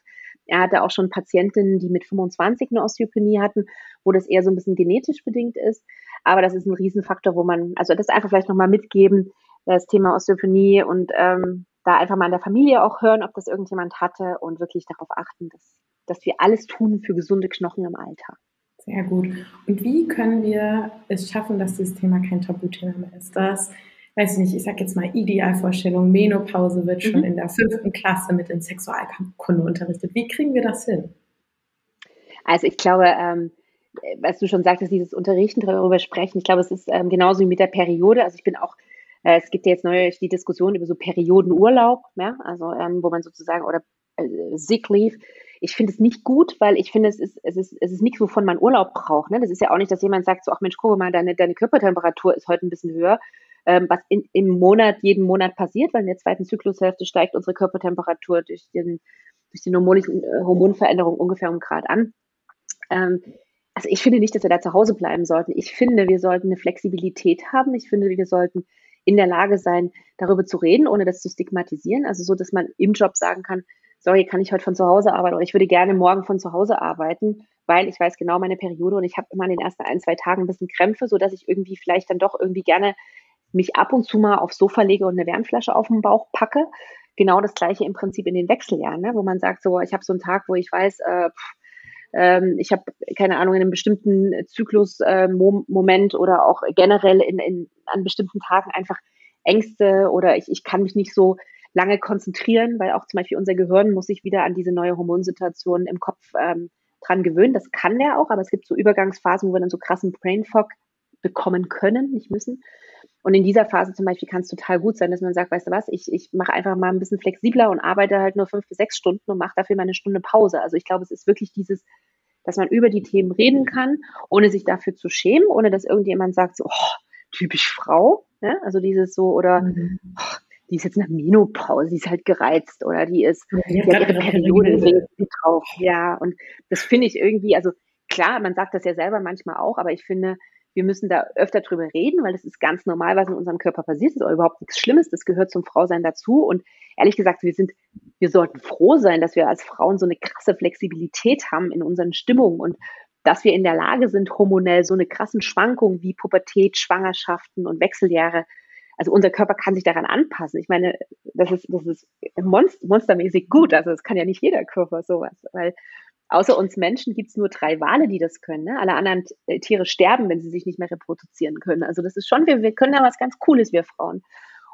er hatte auch schon Patientinnen, die mit 25 eine Osteopenie hatten, wo das eher so ein bisschen genetisch bedingt ist. Aber das ist ein Riesenfaktor, wo man, also das einfach vielleicht nochmal mitgeben, das Thema Osteopenie und ähm, da einfach mal in der Familie auch hören, ob das irgendjemand hatte und wirklich darauf achten, dass, dass wir alles tun für gesunde Knochen im Alter. Sehr gut. Und wie können wir es schaffen, dass dieses Thema kein Tabuthema mehr ist? Das weiß ich nicht, ich sag jetzt mal Idealvorstellung, Menopause wird schon mhm. in der fünften Klasse mit in Sexualkunde unterrichtet. Wie kriegen wir das hin? Also ich glaube, ähm, was du schon sagtest, dieses Unterrichten, darüber sprechen, ich glaube, es ist ähm, genauso wie mit der Periode. Also ich bin auch, äh, es gibt ja jetzt neulich die Diskussion über so Periodenurlaub, ja, also ähm, wo man sozusagen, oder äh, Sick Leave, ich finde es nicht gut, weil ich finde, es ist, es ist, es ist nichts, wovon man Urlaub braucht. Ne? Das ist ja auch nicht, dass jemand sagt, so, ach Mensch, guck mal, deine, deine Körpertemperatur ist heute ein bisschen höher ähm, was in, im Monat, jeden Monat passiert, weil in der zweiten Zyklushälfte steigt unsere Körpertemperatur durch, den, durch die äh, Hormonveränderung ungefähr um Grad an. Ähm, also ich finde nicht, dass wir da zu Hause bleiben sollten. Ich finde, wir sollten eine Flexibilität haben. Ich finde, wir sollten in der Lage sein, darüber zu reden, ohne das zu stigmatisieren. Also so, dass man im Job sagen kann, sorry, kann ich heute von zu Hause arbeiten oder ich würde gerne morgen von zu Hause arbeiten, weil ich weiß genau meine Periode und ich habe immer in den ersten ein, zwei Tagen ein bisschen Krämpfe, so dass ich irgendwie vielleicht dann doch irgendwie gerne mich ab und zu mal aufs Sofa lege und eine Wärmflasche auf den Bauch packe. Genau das gleiche im Prinzip in den Wechseljahren, ne? wo man sagt, so, ich habe so einen Tag, wo ich weiß, äh, pff, ähm, ich habe keine Ahnung in einem bestimmten Zyklusmoment äh, oder auch generell in, in, an bestimmten Tagen einfach Ängste oder ich, ich kann mich nicht so lange konzentrieren, weil auch zum Beispiel unser Gehirn muss sich wieder an diese neue Hormonsituation im Kopf ähm, dran gewöhnen. Das kann der auch, aber es gibt so Übergangsphasen, wo wir dann so krassen Brain Fog bekommen können, nicht müssen. Und in dieser Phase zum Beispiel kann es total gut sein, dass man sagt, weißt du was, ich, ich mache einfach mal ein bisschen flexibler und arbeite halt nur fünf bis sechs Stunden und mache dafür mal eine Stunde Pause. Also ich glaube, es ist wirklich dieses, dass man über die Themen reden kann, ohne sich dafür zu schämen, ohne dass irgendjemand sagt, so, oh, typisch Frau. Ne? Also dieses so, oder mhm. oh, die ist jetzt nach Menopause, die ist halt gereizt oder die ist, die, hat ihre Periode, drauf. Ja, und das finde ich irgendwie, also klar, man sagt das ja selber manchmal auch, aber ich finde, wir müssen da öfter drüber reden, weil das ist ganz normal, was in unserem Körper passiert. Das ist auch überhaupt nichts Schlimmes. Das gehört zum Frausein dazu. Und ehrlich gesagt, wir sind, wir sollten froh sein, dass wir als Frauen so eine krasse Flexibilität haben in unseren Stimmungen und dass wir in der Lage sind, hormonell so eine krassen Schwankungen wie Pubertät, Schwangerschaften und Wechseljahre also unser Körper kann sich daran anpassen. Ich meine, das ist, das ist monst monstermäßig gut. Also das kann ja nicht jeder Körper sowas, weil außer uns Menschen gibt es nur drei Wale, die das können. Ne? Alle anderen äh, Tiere sterben, wenn sie sich nicht mehr reproduzieren können. Also das ist schon, wir, wir können da was ganz Cooles, wir Frauen.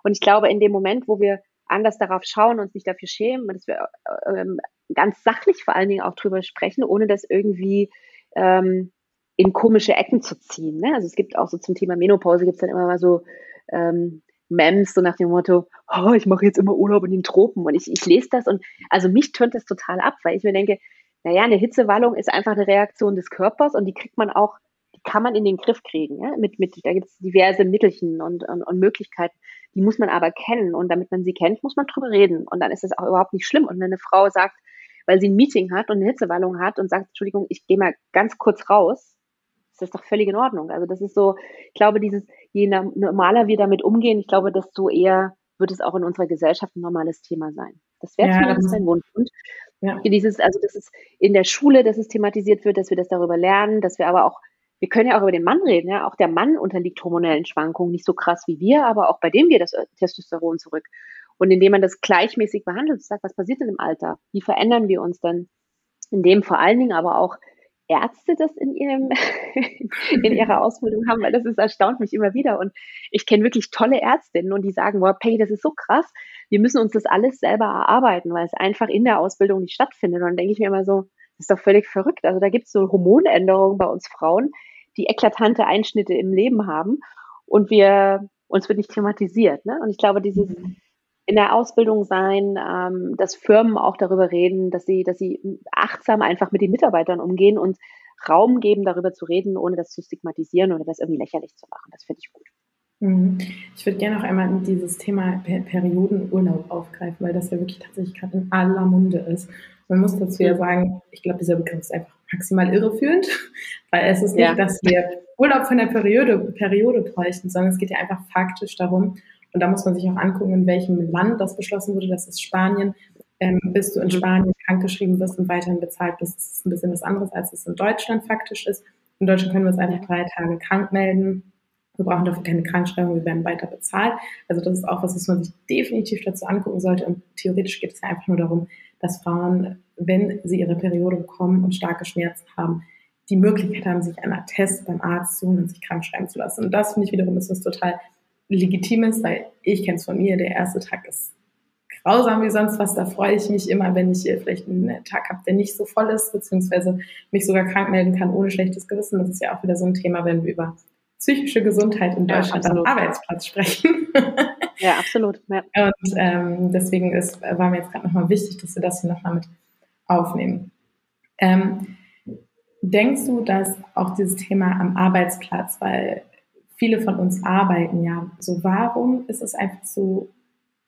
Und ich glaube, in dem Moment, wo wir anders darauf schauen, uns nicht dafür schämen, dass wir ähm, ganz sachlich vor allen Dingen auch drüber sprechen, ohne das irgendwie ähm, in komische Ecken zu ziehen. Ne? Also es gibt auch so zum Thema Menopause gibt es dann immer mal so ähm, Mems, so nach dem Motto, oh, ich mache jetzt immer Urlaub in den Tropen und ich, ich lese das und also mich tönt das total ab, weil ich mir denke, naja, eine Hitzewallung ist einfach eine Reaktion des Körpers und die kriegt man auch, die kann man in den Griff kriegen. Ja? Mit, mit, da gibt es diverse Mittelchen und, und, und Möglichkeiten, die muss man aber kennen und damit man sie kennt, muss man drüber reden und dann ist das auch überhaupt nicht schlimm. Und wenn eine Frau sagt, weil sie ein Meeting hat und eine Hitzewallung hat und sagt, Entschuldigung, ich gehe mal ganz kurz raus, ist das doch völlig in Ordnung. Also das ist so, ich glaube, dieses, je normaler wir damit umgehen, ich glaube, desto eher wird es auch in unserer Gesellschaft ein normales Thema sein. Das wäre ja, zumindest ein Wunsch. Und ja. dieses, also das ist in der Schule, dass es thematisiert wird, dass wir das darüber lernen, dass wir aber auch, wir können ja auch über den Mann reden, ja, auch der Mann unterliegt hormonellen Schwankungen, nicht so krass wie wir, aber auch bei dem geht das Testosteron zurück. Und indem man das gleichmäßig behandelt, sagt, was passiert denn im Alter? Wie verändern wir uns dann? In dem vor allen Dingen aber auch Ärzte das in ihrem in ihrer Ausbildung haben, weil das ist erstaunt mich immer wieder und ich kenne wirklich tolle Ärztinnen und die sagen, wow, Peggy, das ist so krass, wir müssen uns das alles selber erarbeiten, weil es einfach in der Ausbildung nicht stattfindet und dann denke ich mir immer so, das ist doch völlig verrückt. Also da gibt es so Hormonänderungen bei uns Frauen, die eklatante Einschnitte im Leben haben und wir uns wird nicht thematisiert, ne? Und ich glaube, dieses mhm in der Ausbildung sein, ähm, dass Firmen auch darüber reden, dass sie, dass sie achtsam einfach mit den Mitarbeitern umgehen und Raum geben, darüber zu reden, ohne das zu stigmatisieren oder das irgendwie lächerlich zu machen. Das finde ich gut. Mhm. Ich würde gerne noch einmal dieses Thema Periodenurlaub aufgreifen, weil das ja wirklich tatsächlich gerade in aller Munde ist. Man muss dazu ja sagen, ich glaube, dieser Begriff ist einfach maximal irreführend, weil es ist nicht, ja. dass wir Urlaub von der Periode, Periode bräuchten, sondern es geht ja einfach faktisch darum, und da muss man sich auch angucken, in welchem Land das beschlossen wurde. Das ist Spanien. Ähm, bis du in Spanien krankgeschrieben wirst und weiterhin bezahlt bist, das ist ein bisschen was anderes, als es in Deutschland faktisch ist. In Deutschland können wir uns einfach drei Tage krank melden. Wir brauchen dafür keine Krankschreibung, wir werden weiter bezahlt. Also das ist auch was, was man sich definitiv dazu angucken sollte. Und theoretisch geht es ja einfach nur darum, dass Frauen, wenn sie ihre Periode bekommen und starke Schmerzen haben, die Möglichkeit haben, sich einen Attest beim Arzt zu holen und sich krank schreiben zu lassen. Und das finde ich wiederum ist was total legitim ist, weil ich kenne es von mir, der erste Tag ist grausam wie sonst was. Da freue ich mich immer, wenn ich vielleicht einen Tag habe, der nicht so voll ist, beziehungsweise mich sogar krank melden kann ohne schlechtes Gewissen. Das ist ja auch wieder so ein Thema, wenn wir über psychische Gesundheit in Deutschland ja, am Arbeitsplatz sprechen. ja, absolut. Ja. Und ähm, deswegen ist, war mir jetzt gerade nochmal wichtig, dass wir das hier nochmal mit aufnehmen. Ähm, denkst du, dass auch dieses Thema am Arbeitsplatz, weil viele von uns arbeiten ja. So, warum ist es einfach so,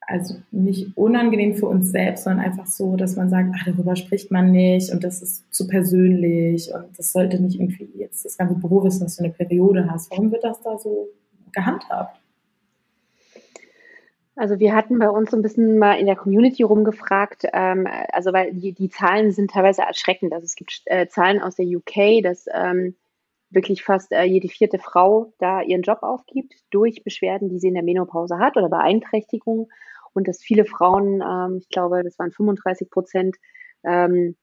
also nicht unangenehm für uns selbst, sondern einfach so, dass man sagt, ach, darüber spricht man nicht und das ist zu persönlich und das sollte nicht irgendwie jetzt das ganze Büro wissen, dass du eine Periode hast. Warum wird das da so gehandhabt? Also wir hatten bei uns so ein bisschen mal in der Community rumgefragt, ähm, also weil die, die Zahlen sind teilweise erschreckend. Also es gibt äh, Zahlen aus der UK, dass ähm, wirklich fast äh, jede vierte Frau da ihren Job aufgibt durch Beschwerden, die sie in der Menopause hat oder Beeinträchtigungen. Und dass viele Frauen, ähm, ich glaube, das waren 35 Prozent, ähm,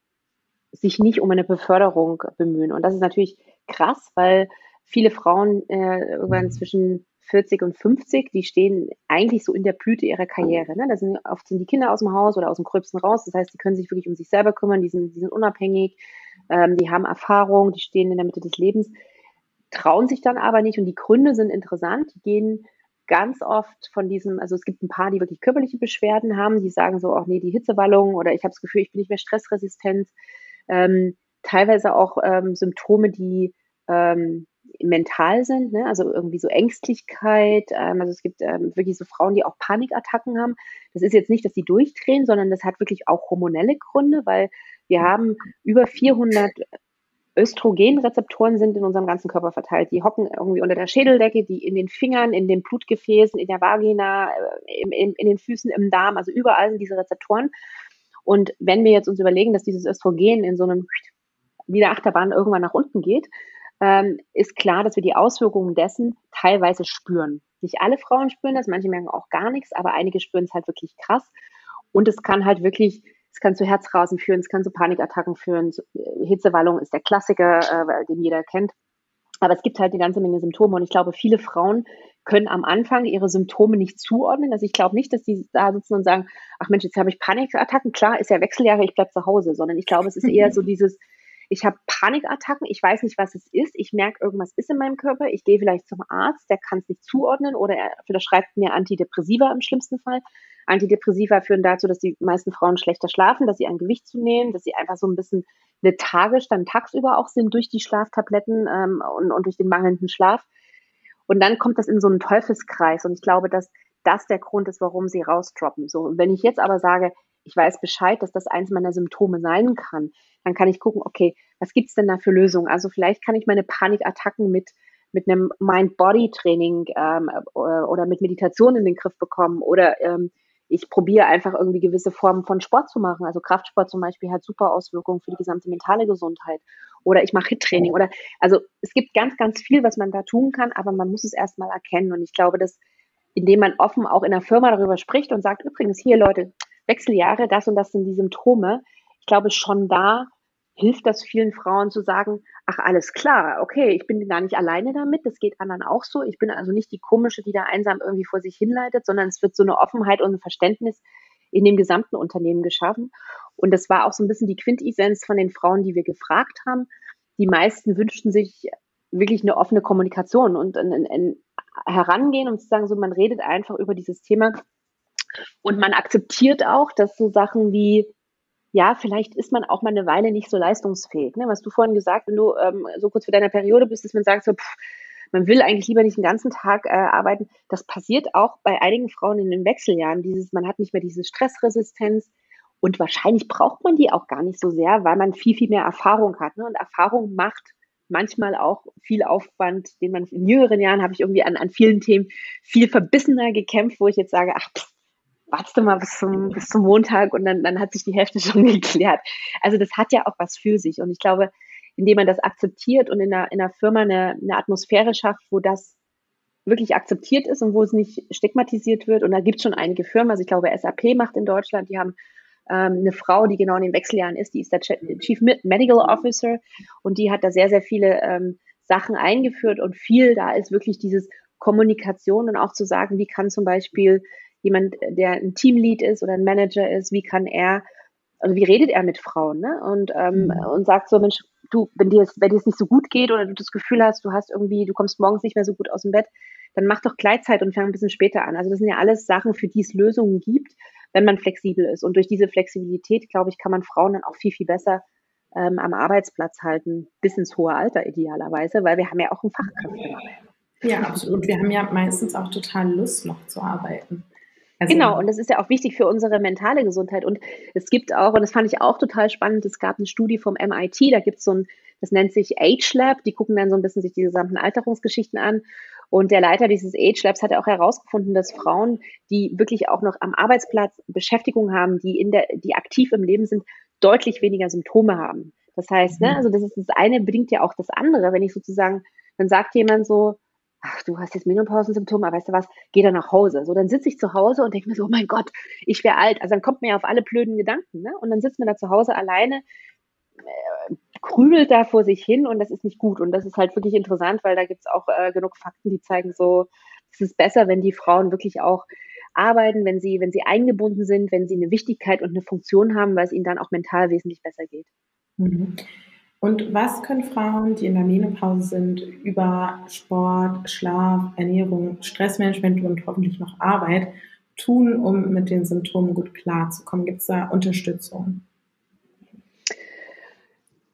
sich nicht um eine Beförderung bemühen. Und das ist natürlich krass, weil viele Frauen äh, irgendwann zwischen 40 und 50, die stehen eigentlich so in der Blüte ihrer Karriere. Ne? Da sind oft sind die Kinder aus dem Haus oder aus dem Gröbsten raus. Das heißt, die können sich wirklich um sich selber kümmern, die sind, die sind unabhängig, ähm, die haben Erfahrung, die stehen in der Mitte des Lebens, trauen sich dann aber nicht und die Gründe sind interessant, die gehen ganz oft von diesem, also es gibt ein paar, die wirklich körperliche Beschwerden haben, die sagen so, auch nee, die Hitzewallung oder ich habe das Gefühl, ich bin nicht mehr stressresistent. Ähm, teilweise auch ähm, Symptome, die ähm, mental sind, ne? also irgendwie so Ängstlichkeit. Ähm, also es gibt ähm, wirklich so Frauen, die auch Panikattacken haben. Das ist jetzt nicht, dass sie durchdrehen, sondern das hat wirklich auch hormonelle Gründe, weil wir haben über 400 Östrogenrezeptoren sind in unserem ganzen Körper verteilt. Die hocken irgendwie unter der Schädeldecke, die in den Fingern, in den Blutgefäßen, in der Vagina, äh, in, in, in den Füßen, im Darm, also überall sind diese Rezeptoren. Und wenn wir jetzt uns überlegen, dass dieses Östrogen in so einem wie der Achterbahn irgendwann nach unten geht, ähm, ist klar, dass wir die Auswirkungen dessen teilweise spüren. Nicht alle Frauen spüren das, manche merken auch gar nichts, aber einige spüren es halt wirklich krass. Und es kann halt wirklich, es kann zu Herzrasen führen, es kann zu Panikattacken führen. Äh, Hitzewallung ist der Klassiker, äh, den jeder kennt. Aber es gibt halt eine ganze Menge Symptome und ich glaube, viele Frauen können am Anfang ihre Symptome nicht zuordnen. Also ich glaube nicht, dass die da sitzen und sagen, ach Mensch, jetzt habe ich Panikattacken. Klar, ist ja Wechseljahre, ich bleibe zu Hause, sondern ich glaube, es ist eher so dieses, ich habe Panikattacken, ich weiß nicht, was es ist, ich merke, irgendwas ist in meinem Körper, ich gehe vielleicht zum Arzt, der kann es nicht zuordnen oder er verschreibt mir Antidepressiva im schlimmsten Fall. Antidepressiva führen dazu, dass die meisten Frauen schlechter schlafen, dass sie ein Gewicht zunehmen, dass sie einfach so ein bisschen lethargisch dann tagsüber auch sind durch die Schlaftabletten ähm, und, und durch den mangelnden Schlaf. Und dann kommt das in so einen Teufelskreis. Und ich glaube, dass das der Grund ist, warum sie rausdroppen. So, wenn ich jetzt aber sage, ich weiß Bescheid, dass das eins meiner Symptome sein kann, dann kann ich gucken, okay, was gibt's denn da für Lösungen? Also vielleicht kann ich meine Panikattacken mit mit einem Mind-Body-Training ähm, oder mit Meditation in den Griff bekommen oder ähm, ich probiere einfach irgendwie gewisse Formen von Sport zu machen. Also Kraftsport zum Beispiel hat super Auswirkungen für die gesamte mentale Gesundheit. Oder ich mache Hit-Training. Oder also es gibt ganz, ganz viel, was man da tun kann, aber man muss es erstmal erkennen. Und ich glaube, dass indem man offen auch in der Firma darüber spricht und sagt, übrigens hier Leute, Wechseljahre, das und das sind die Symptome. Ich glaube, schon da hilft das vielen Frauen zu sagen, ach alles klar, okay, ich bin gar nicht alleine damit, das geht anderen auch so. Ich bin also nicht die komische, die da einsam irgendwie vor sich hinleitet, sondern es wird so eine Offenheit und ein Verständnis in dem gesamten Unternehmen geschaffen. Und das war auch so ein bisschen die Quintessenz von den Frauen, die wir gefragt haben. Die meisten wünschten sich wirklich eine offene Kommunikation und ein, ein, Herangehen, um zu sagen, so man redet einfach über dieses Thema und man akzeptiert auch, dass so Sachen wie, ja, vielleicht ist man auch mal eine Weile nicht so leistungsfähig. Ne? Was du vorhin gesagt, wenn du ähm, so kurz vor deiner Periode bist, dass man sagt, so, pff, man will eigentlich lieber nicht den ganzen Tag äh, arbeiten. Das passiert auch bei einigen Frauen in den Wechseljahren. Dieses, man hat nicht mehr diese Stressresistenz. Und wahrscheinlich braucht man die auch gar nicht so sehr, weil man viel, viel mehr Erfahrung hat. Ne? Und Erfahrung macht manchmal auch viel Aufwand, den man in jüngeren Jahren habe ich irgendwie an, an vielen Themen viel verbissener gekämpft, wo ich jetzt sage, ach, pff, wartest du mal bis zum, bis zum Montag und dann, dann hat sich die Hälfte schon geklärt. Also das hat ja auch was für sich. Und ich glaube, indem man das akzeptiert und in einer, in einer Firma eine, eine Atmosphäre schafft, wo das wirklich akzeptiert ist und wo es nicht stigmatisiert wird. Und da gibt es schon einige Firmen. Also ich glaube, SAP macht in Deutschland, die haben ähm, eine Frau, die genau in den Wechseljahren ist, die ist der Chief Medical Officer und die hat da sehr, sehr viele ähm, Sachen eingeführt und viel da ist wirklich dieses Kommunikation und auch zu sagen, wie kann zum Beispiel jemand, der ein Teamlead ist oder ein Manager ist, wie kann er, also wie redet er mit Frauen, ne? Und, ähm, mhm. und sagt so, Mensch, du, wenn dir es, wenn dir es nicht so gut geht oder du das Gefühl hast, du hast irgendwie, du kommst morgens nicht mehr so gut aus dem Bett, dann mach doch Gleitzeit und fang ein bisschen später an. Also das sind ja alles Sachen, für die es Lösungen gibt, wenn man flexibel ist. Und durch diese Flexibilität, glaube ich, kann man Frauen dann auch viel, viel besser ähm, am Arbeitsplatz halten, bis ins hohe Alter idealerweise, weil wir haben ja auch einen Fachkräftemangel. Ja, absolut. Wir haben ja meistens auch total Lust, noch zu arbeiten. Also, genau, und das ist ja auch wichtig für unsere mentale Gesundheit. Und es gibt auch, und das fand ich auch total spannend, es gab eine Studie vom MIT, da gibt es so ein, das nennt sich Age Lab, die gucken dann so ein bisschen sich die gesamten Alterungsgeschichten an. Und der Leiter dieses Age Labs hat auch herausgefunden, dass Frauen, die wirklich auch noch am Arbeitsplatz Beschäftigung haben, die in der, die aktiv im Leben sind, deutlich weniger Symptome haben. Das heißt, ne, mhm. also das ist das eine bedingt ja auch das andere. Wenn ich sozusagen, dann sagt jemand so, ach, du hast jetzt Menopausensymptome, aber weißt du was, geh dann nach Hause. So, dann sitze ich zu Hause und denke mir so, oh mein Gott, ich wäre alt. Also dann kommt mir ja auf alle blöden Gedanken, ne? Und dann sitzt man da zu Hause alleine, äh, krümelt da vor sich hin und das ist nicht gut. Und das ist halt wirklich interessant, weil da gibt es auch äh, genug Fakten, die zeigen so, es ist besser, wenn die Frauen wirklich auch arbeiten, wenn sie, wenn sie eingebunden sind, wenn sie eine Wichtigkeit und eine Funktion haben, weil es ihnen dann auch mental wesentlich besser geht. Mhm. Und was können Frauen, die in der Menopause sind, über Sport, Schlaf, Ernährung, Stressmanagement und hoffentlich noch Arbeit tun, um mit den Symptomen gut klarzukommen? Gibt es da Unterstützung?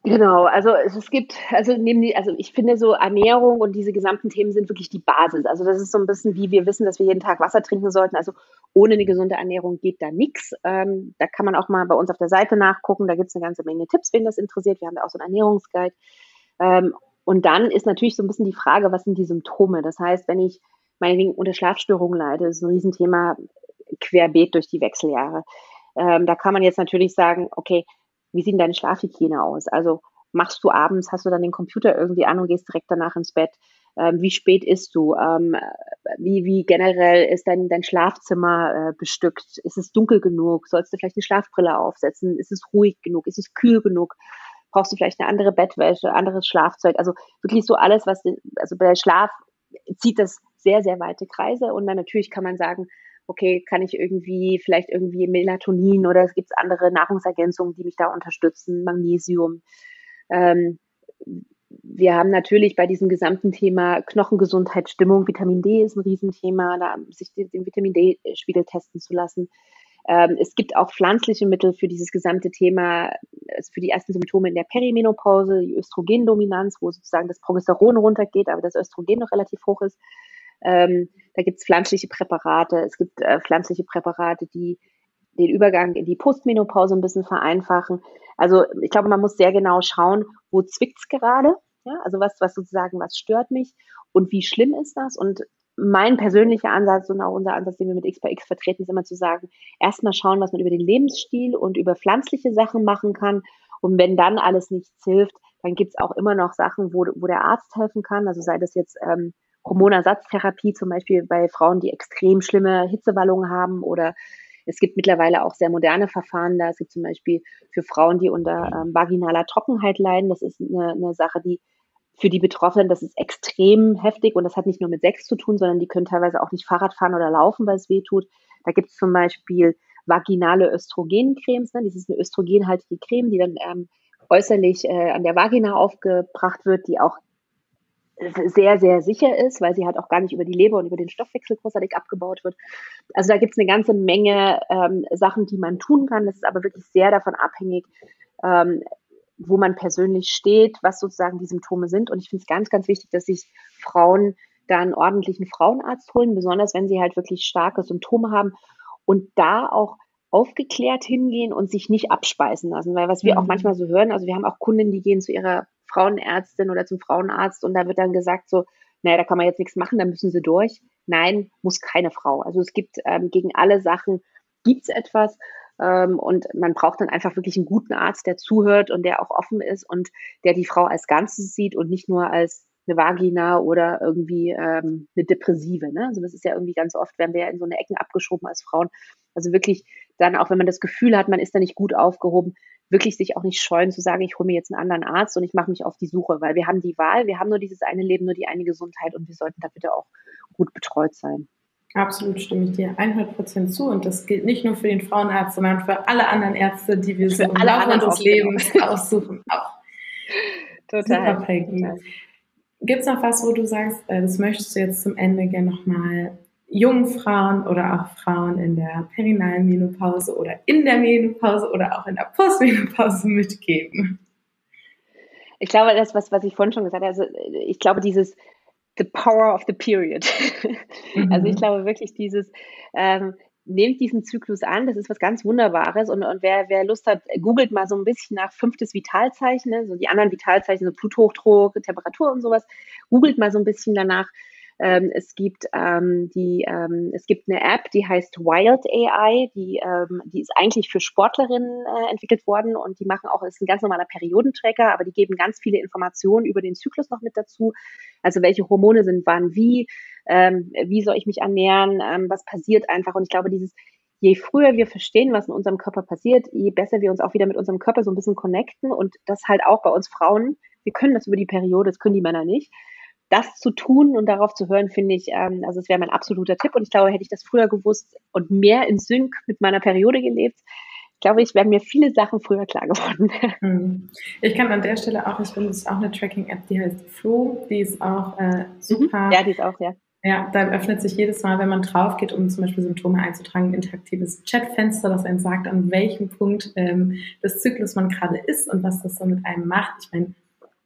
Genau, also es, gibt, also neben die, also ich finde so Ernährung und diese gesamten Themen sind wirklich die Basis. Also das ist so ein bisschen wie wir wissen, dass wir jeden Tag Wasser trinken sollten. Also ohne eine gesunde Ernährung geht da nichts. Ähm, da kann man auch mal bei uns auf der Seite nachgucken. Da gibt es eine ganze Menge Tipps, wen das interessiert. Wir haben ja auch so einen Ernährungsguide. Ähm, und dann ist natürlich so ein bisschen die Frage, was sind die Symptome? Das heißt, wenn ich meinetwegen unter Schlafstörungen leide, ist ein Riesenthema querbeet durch die Wechseljahre. Ähm, da kann man jetzt natürlich sagen, okay, wie sieht deine Schlafhygiene aus? Also machst du abends, hast du dann den Computer irgendwie an und gehst direkt danach ins Bett? Ähm, wie spät isst du? Ähm, wie, wie generell ist dein, dein Schlafzimmer äh, bestückt? Ist es dunkel genug? Sollst du vielleicht eine Schlafbrille aufsetzen? Ist es ruhig genug? Ist es kühl genug? Brauchst du vielleicht eine andere Bettwäsche, anderes Schlafzeug? Also wirklich so alles, was, also bei Schlaf zieht das sehr, sehr weite Kreise. Und dann natürlich kann man sagen, okay, kann ich irgendwie vielleicht irgendwie Melatonin oder es gibt andere Nahrungsergänzungen, die mich da unterstützen, Magnesium. Ähm, wir haben natürlich bei diesem gesamten Thema Knochengesundheit, Stimmung, Vitamin D ist ein Riesenthema, da sich den, Vitamin D-Spiegel testen zu lassen. Ähm, es gibt auch pflanzliche Mittel für dieses gesamte Thema, also für die ersten Symptome in der Perimenopause, die Östrogendominanz, wo sozusagen das Progesteron runtergeht, aber das Östrogen noch relativ hoch ist. Ähm, da gibt es pflanzliche Präparate, es gibt äh, pflanzliche Präparate, die den Übergang in die Postmenopause ein bisschen vereinfachen. Also ich glaube, man muss sehr genau schauen, wo zwickt's gerade, ja, also was, was sozusagen, was stört mich und wie schlimm ist das? Und mein persönlicher Ansatz und auch unser Ansatz, den wir mit X bei X vertreten, ist immer zu sagen, erstmal schauen, was man über den Lebensstil und über pflanzliche Sachen machen kann. Und wenn dann alles nichts hilft, dann gibt's auch immer noch Sachen, wo, wo der Arzt helfen kann. Also sei das jetzt ähm, Hormonersatztherapie zum Beispiel bei Frauen, die extrem schlimme Hitzewallungen haben oder es gibt mittlerweile auch sehr moderne Verfahren da. Es gibt zum Beispiel für Frauen, die unter ähm, vaginaler Trockenheit leiden. Das ist eine, eine Sache, die für die Betroffenen, das ist extrem heftig und das hat nicht nur mit Sex zu tun, sondern die können teilweise auch nicht Fahrrad fahren oder laufen, weil es weh tut. Da gibt es zum Beispiel vaginale Östrogencremes. Ne? Das ist eine östrogenhaltige Creme, die dann ähm, äußerlich äh, an der Vagina aufgebracht wird, die auch sehr, sehr sicher ist, weil sie halt auch gar nicht über die Leber und über den Stoffwechsel großartig abgebaut wird. Also da gibt es eine ganze Menge ähm, Sachen, die man tun kann. Das ist aber wirklich sehr davon abhängig, ähm, wo man persönlich steht, was sozusagen die Symptome sind. Und ich finde es ganz, ganz wichtig, dass sich Frauen da einen ordentlichen Frauenarzt holen, besonders wenn sie halt wirklich starke Symptome haben und da auch aufgeklärt hingehen und sich nicht abspeisen lassen. Weil was wir mhm. auch manchmal so hören, also wir haben auch Kunden, die gehen zu ihrer Frauenärztin oder zum Frauenarzt und da wird dann gesagt so, naja, da kann man jetzt nichts machen, da müssen sie durch. Nein, muss keine Frau. Also es gibt ähm, gegen alle Sachen gibt's etwas ähm, und man braucht dann einfach wirklich einen guten Arzt, der zuhört und der auch offen ist und der die Frau als Ganzes sieht und nicht nur als eine Vagina oder irgendwie ähm, eine Depressive. Ne? Also das ist ja irgendwie ganz oft, werden wir ja in so eine Ecken abgeschoben als Frauen. Also wirklich dann, auch wenn man das Gefühl hat, man ist da nicht gut aufgehoben, wirklich sich auch nicht scheuen zu sagen, ich hole mir jetzt einen anderen Arzt und ich mache mich auf die Suche, weil wir haben die Wahl, wir haben nur dieses eine Leben, nur die eine Gesundheit und wir sollten da bitte auch gut betreut sein. Absolut stimme ich dir 100% zu und das gilt nicht nur für den Frauenarzt, sondern für alle anderen Ärzte, die wir so im Laufe unseres Lebens aussuchen. Auch. Total. Super. Gibt es noch was, wo du sagst, äh, das möchtest du jetzt zum Ende gerne nochmal jungen Frauen oder auch Frauen in der perinalen Menopause oder in der Menopause oder auch in der Postmenopause mitgeben? Ich glaube, das, was, was ich vorhin schon gesagt habe, also ich glaube, dieses the power of the period. Mhm. Also ich glaube wirklich dieses, ähm, nehmt diesen Zyklus an, das ist was ganz Wunderbares und, und wer, wer Lust hat, googelt mal so ein bisschen nach fünftes Vitalzeichen, ne? so die anderen Vitalzeichen, so Bluthochdruck, Temperatur und sowas, googelt mal so ein bisschen danach, ähm, es gibt ähm, die, ähm, es gibt eine App, die heißt Wild AI, die, ähm, die ist eigentlich für Sportlerinnen äh, entwickelt worden und die machen auch, ist ein ganz normaler Periodentracker, aber die geben ganz viele Informationen über den Zyklus noch mit dazu. Also welche Hormone sind wann wie, ähm, wie soll ich mich ernähren, ähm, was passiert einfach. Und ich glaube, dieses je früher wir verstehen, was in unserem Körper passiert, je besser wir uns auch wieder mit unserem Körper so ein bisschen connecten und das halt auch bei uns Frauen. Wir können das über die Periode, das können die Männer nicht das zu tun und darauf zu hören, finde ich, ähm, also es wäre mein absoluter Tipp. Und ich glaube, hätte ich das früher gewusst und mehr in Sync mit meiner Periode gelebt, glaube ich, wären mir viele Sachen früher klar geworden. Hm. Ich kann an der Stelle auch, ich finde, es ist auch eine Tracking-App, die heißt Flo, die ist auch äh, super. Ja, die ist auch, ja. Ja, da öffnet sich jedes Mal, wenn man drauf geht, um zum Beispiel Symptome einzutragen, ein interaktives Chatfenster, das einem sagt, an welchem Punkt ähm, des Zyklus man gerade ist und was das so mit einem macht. Ich meine,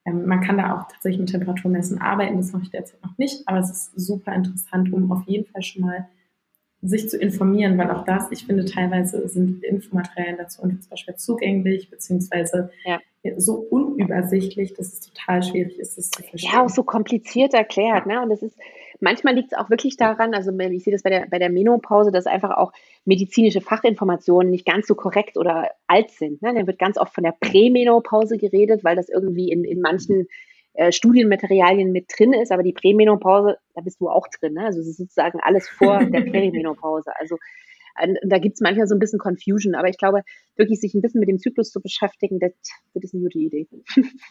ähm, man kann da auch tatsächlich mit Temperaturmessen arbeiten, das mache ich derzeit noch nicht, aber es ist super interessant, um auf jeden Fall schon mal sich zu informieren, weil auch das, ich finde, teilweise sind Infomaterialien dazu unfassbar schwer zugänglich, beziehungsweise ja. so unübersichtlich, dass es total schwierig ist, das zu verstehen. Ja, auch so kompliziert erklärt, ne? Und das ist, manchmal liegt es auch wirklich daran, also ich sehe das bei der, bei der Menopause, dass einfach auch medizinische Fachinformationen nicht ganz so korrekt oder alt sind. Ne? Da wird ganz oft von der Prämenopause geredet, weil das irgendwie in, in manchen äh, Studienmaterialien mit drin ist, aber die Prämenopause, da bist du auch drin. Ne? Also es ist sozusagen alles vor der Perimenopause. Also da gibt es manchmal so ein bisschen Confusion, aber ich glaube, wirklich sich ein bisschen mit dem Zyklus zu beschäftigen, das, das ist eine gute Idee.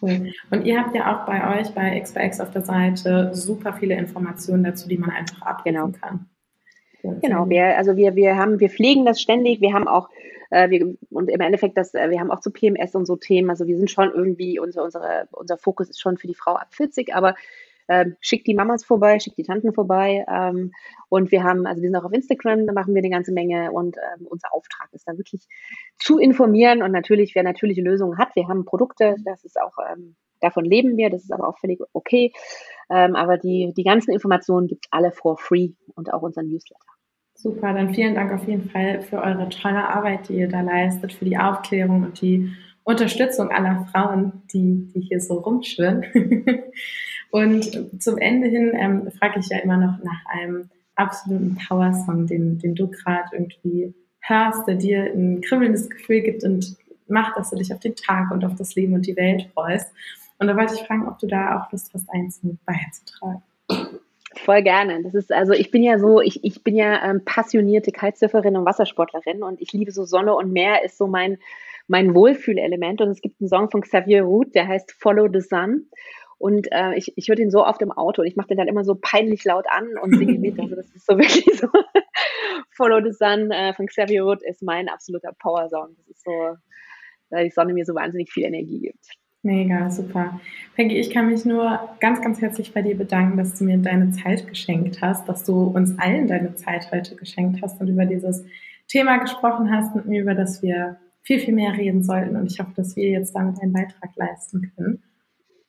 Und ihr habt ja auch bei euch bei X auf der Seite super viele Informationen dazu, die man einfach abrufen genau. kann. Genau, wir, also wir, wir haben, wir pflegen das ständig, wir haben auch äh, wir, und im Endeffekt, das, äh, wir haben auch zu PMS und so Themen. Also wir sind schon irgendwie, unser, unsere, unser Fokus ist schon für die Frau ab 40, aber ähm, schickt die Mamas vorbei, schickt die Tanten vorbei. Ähm, und wir haben, also wir sind auch auf Instagram, da machen wir eine ganze Menge und ähm, unser Auftrag ist da wirklich zu informieren und natürlich, wer natürliche Lösungen hat, wir haben Produkte, das ist auch, ähm, davon leben wir, das ist aber auch völlig okay. Ähm, aber die, die ganzen Informationen gibt es alle for free und auch unseren Newsletter. Super, dann vielen Dank auf jeden Fall für eure tolle Arbeit, die ihr da leistet, für die Aufklärung und die Unterstützung aller Frauen, die, die hier so rumschwirren. und zum Ende hin ähm, frage ich ja immer noch nach einem absoluten Power-Song, den, den du gerade irgendwie hörst, der dir ein kribbelndes Gefühl gibt und macht, dass du dich auf den Tag und auf das Leben und die Welt freust. Und da wollte ich fragen, ob du da auch Lust hast, eins beizutragen. Voll gerne. Das ist also, ich bin ja so, ich, ich bin ja ähm, passionierte Kitesurferin und Wassersportlerin und ich liebe so Sonne und Meer ist so mein, mein Wohlfühlelement. Und es gibt einen Song von Xavier Root, der heißt Follow the Sun. Und äh, ich, ich höre den so oft im Auto und ich mache den dann immer so peinlich laut an und singe mit. Also das ist so wirklich so. Follow the Sun äh, von Xavier Root ist mein absoluter Power-Song. Das ist so, weil die Sonne mir so wahnsinnig viel Energie gibt. Mega, super. Peggy, ich kann mich nur ganz, ganz herzlich bei dir bedanken, dass du mir deine Zeit geschenkt hast, dass du uns allen deine Zeit heute geschenkt hast und über dieses Thema gesprochen hast und über das wir viel, viel mehr reden sollten. Und ich hoffe, dass wir jetzt damit einen Beitrag leisten können.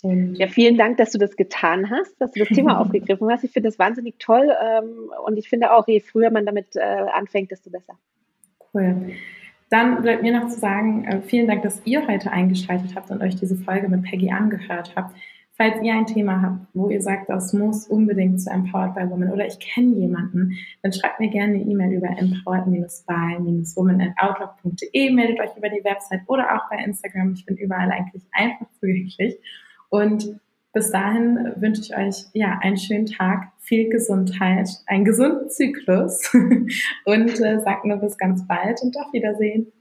Und ja, vielen Dank, dass du das getan hast, dass du das Thema aufgegriffen hast. Ich finde das wahnsinnig toll ähm, und ich finde auch, je früher man damit äh, anfängt, desto besser. Cool. Dann bleibt mir noch zu sagen, äh, vielen Dank, dass ihr heute eingeschaltet habt und euch diese Folge mit Peggy angehört habt. Falls ihr ein Thema habt, wo ihr sagt, das muss unbedingt zu Empowered by Women oder ich kenne jemanden, dann schreibt mir gerne eine E-Mail über empowered-by-women@outlook.de, meldet euch über die Website oder auch bei Instagram. Ich bin überall eigentlich einfach zugänglich. Und bis dahin wünsche ich euch ja einen schönen Tag, viel Gesundheit, einen gesunden Zyklus und äh, sage nur bis ganz bald und auf Wiedersehen.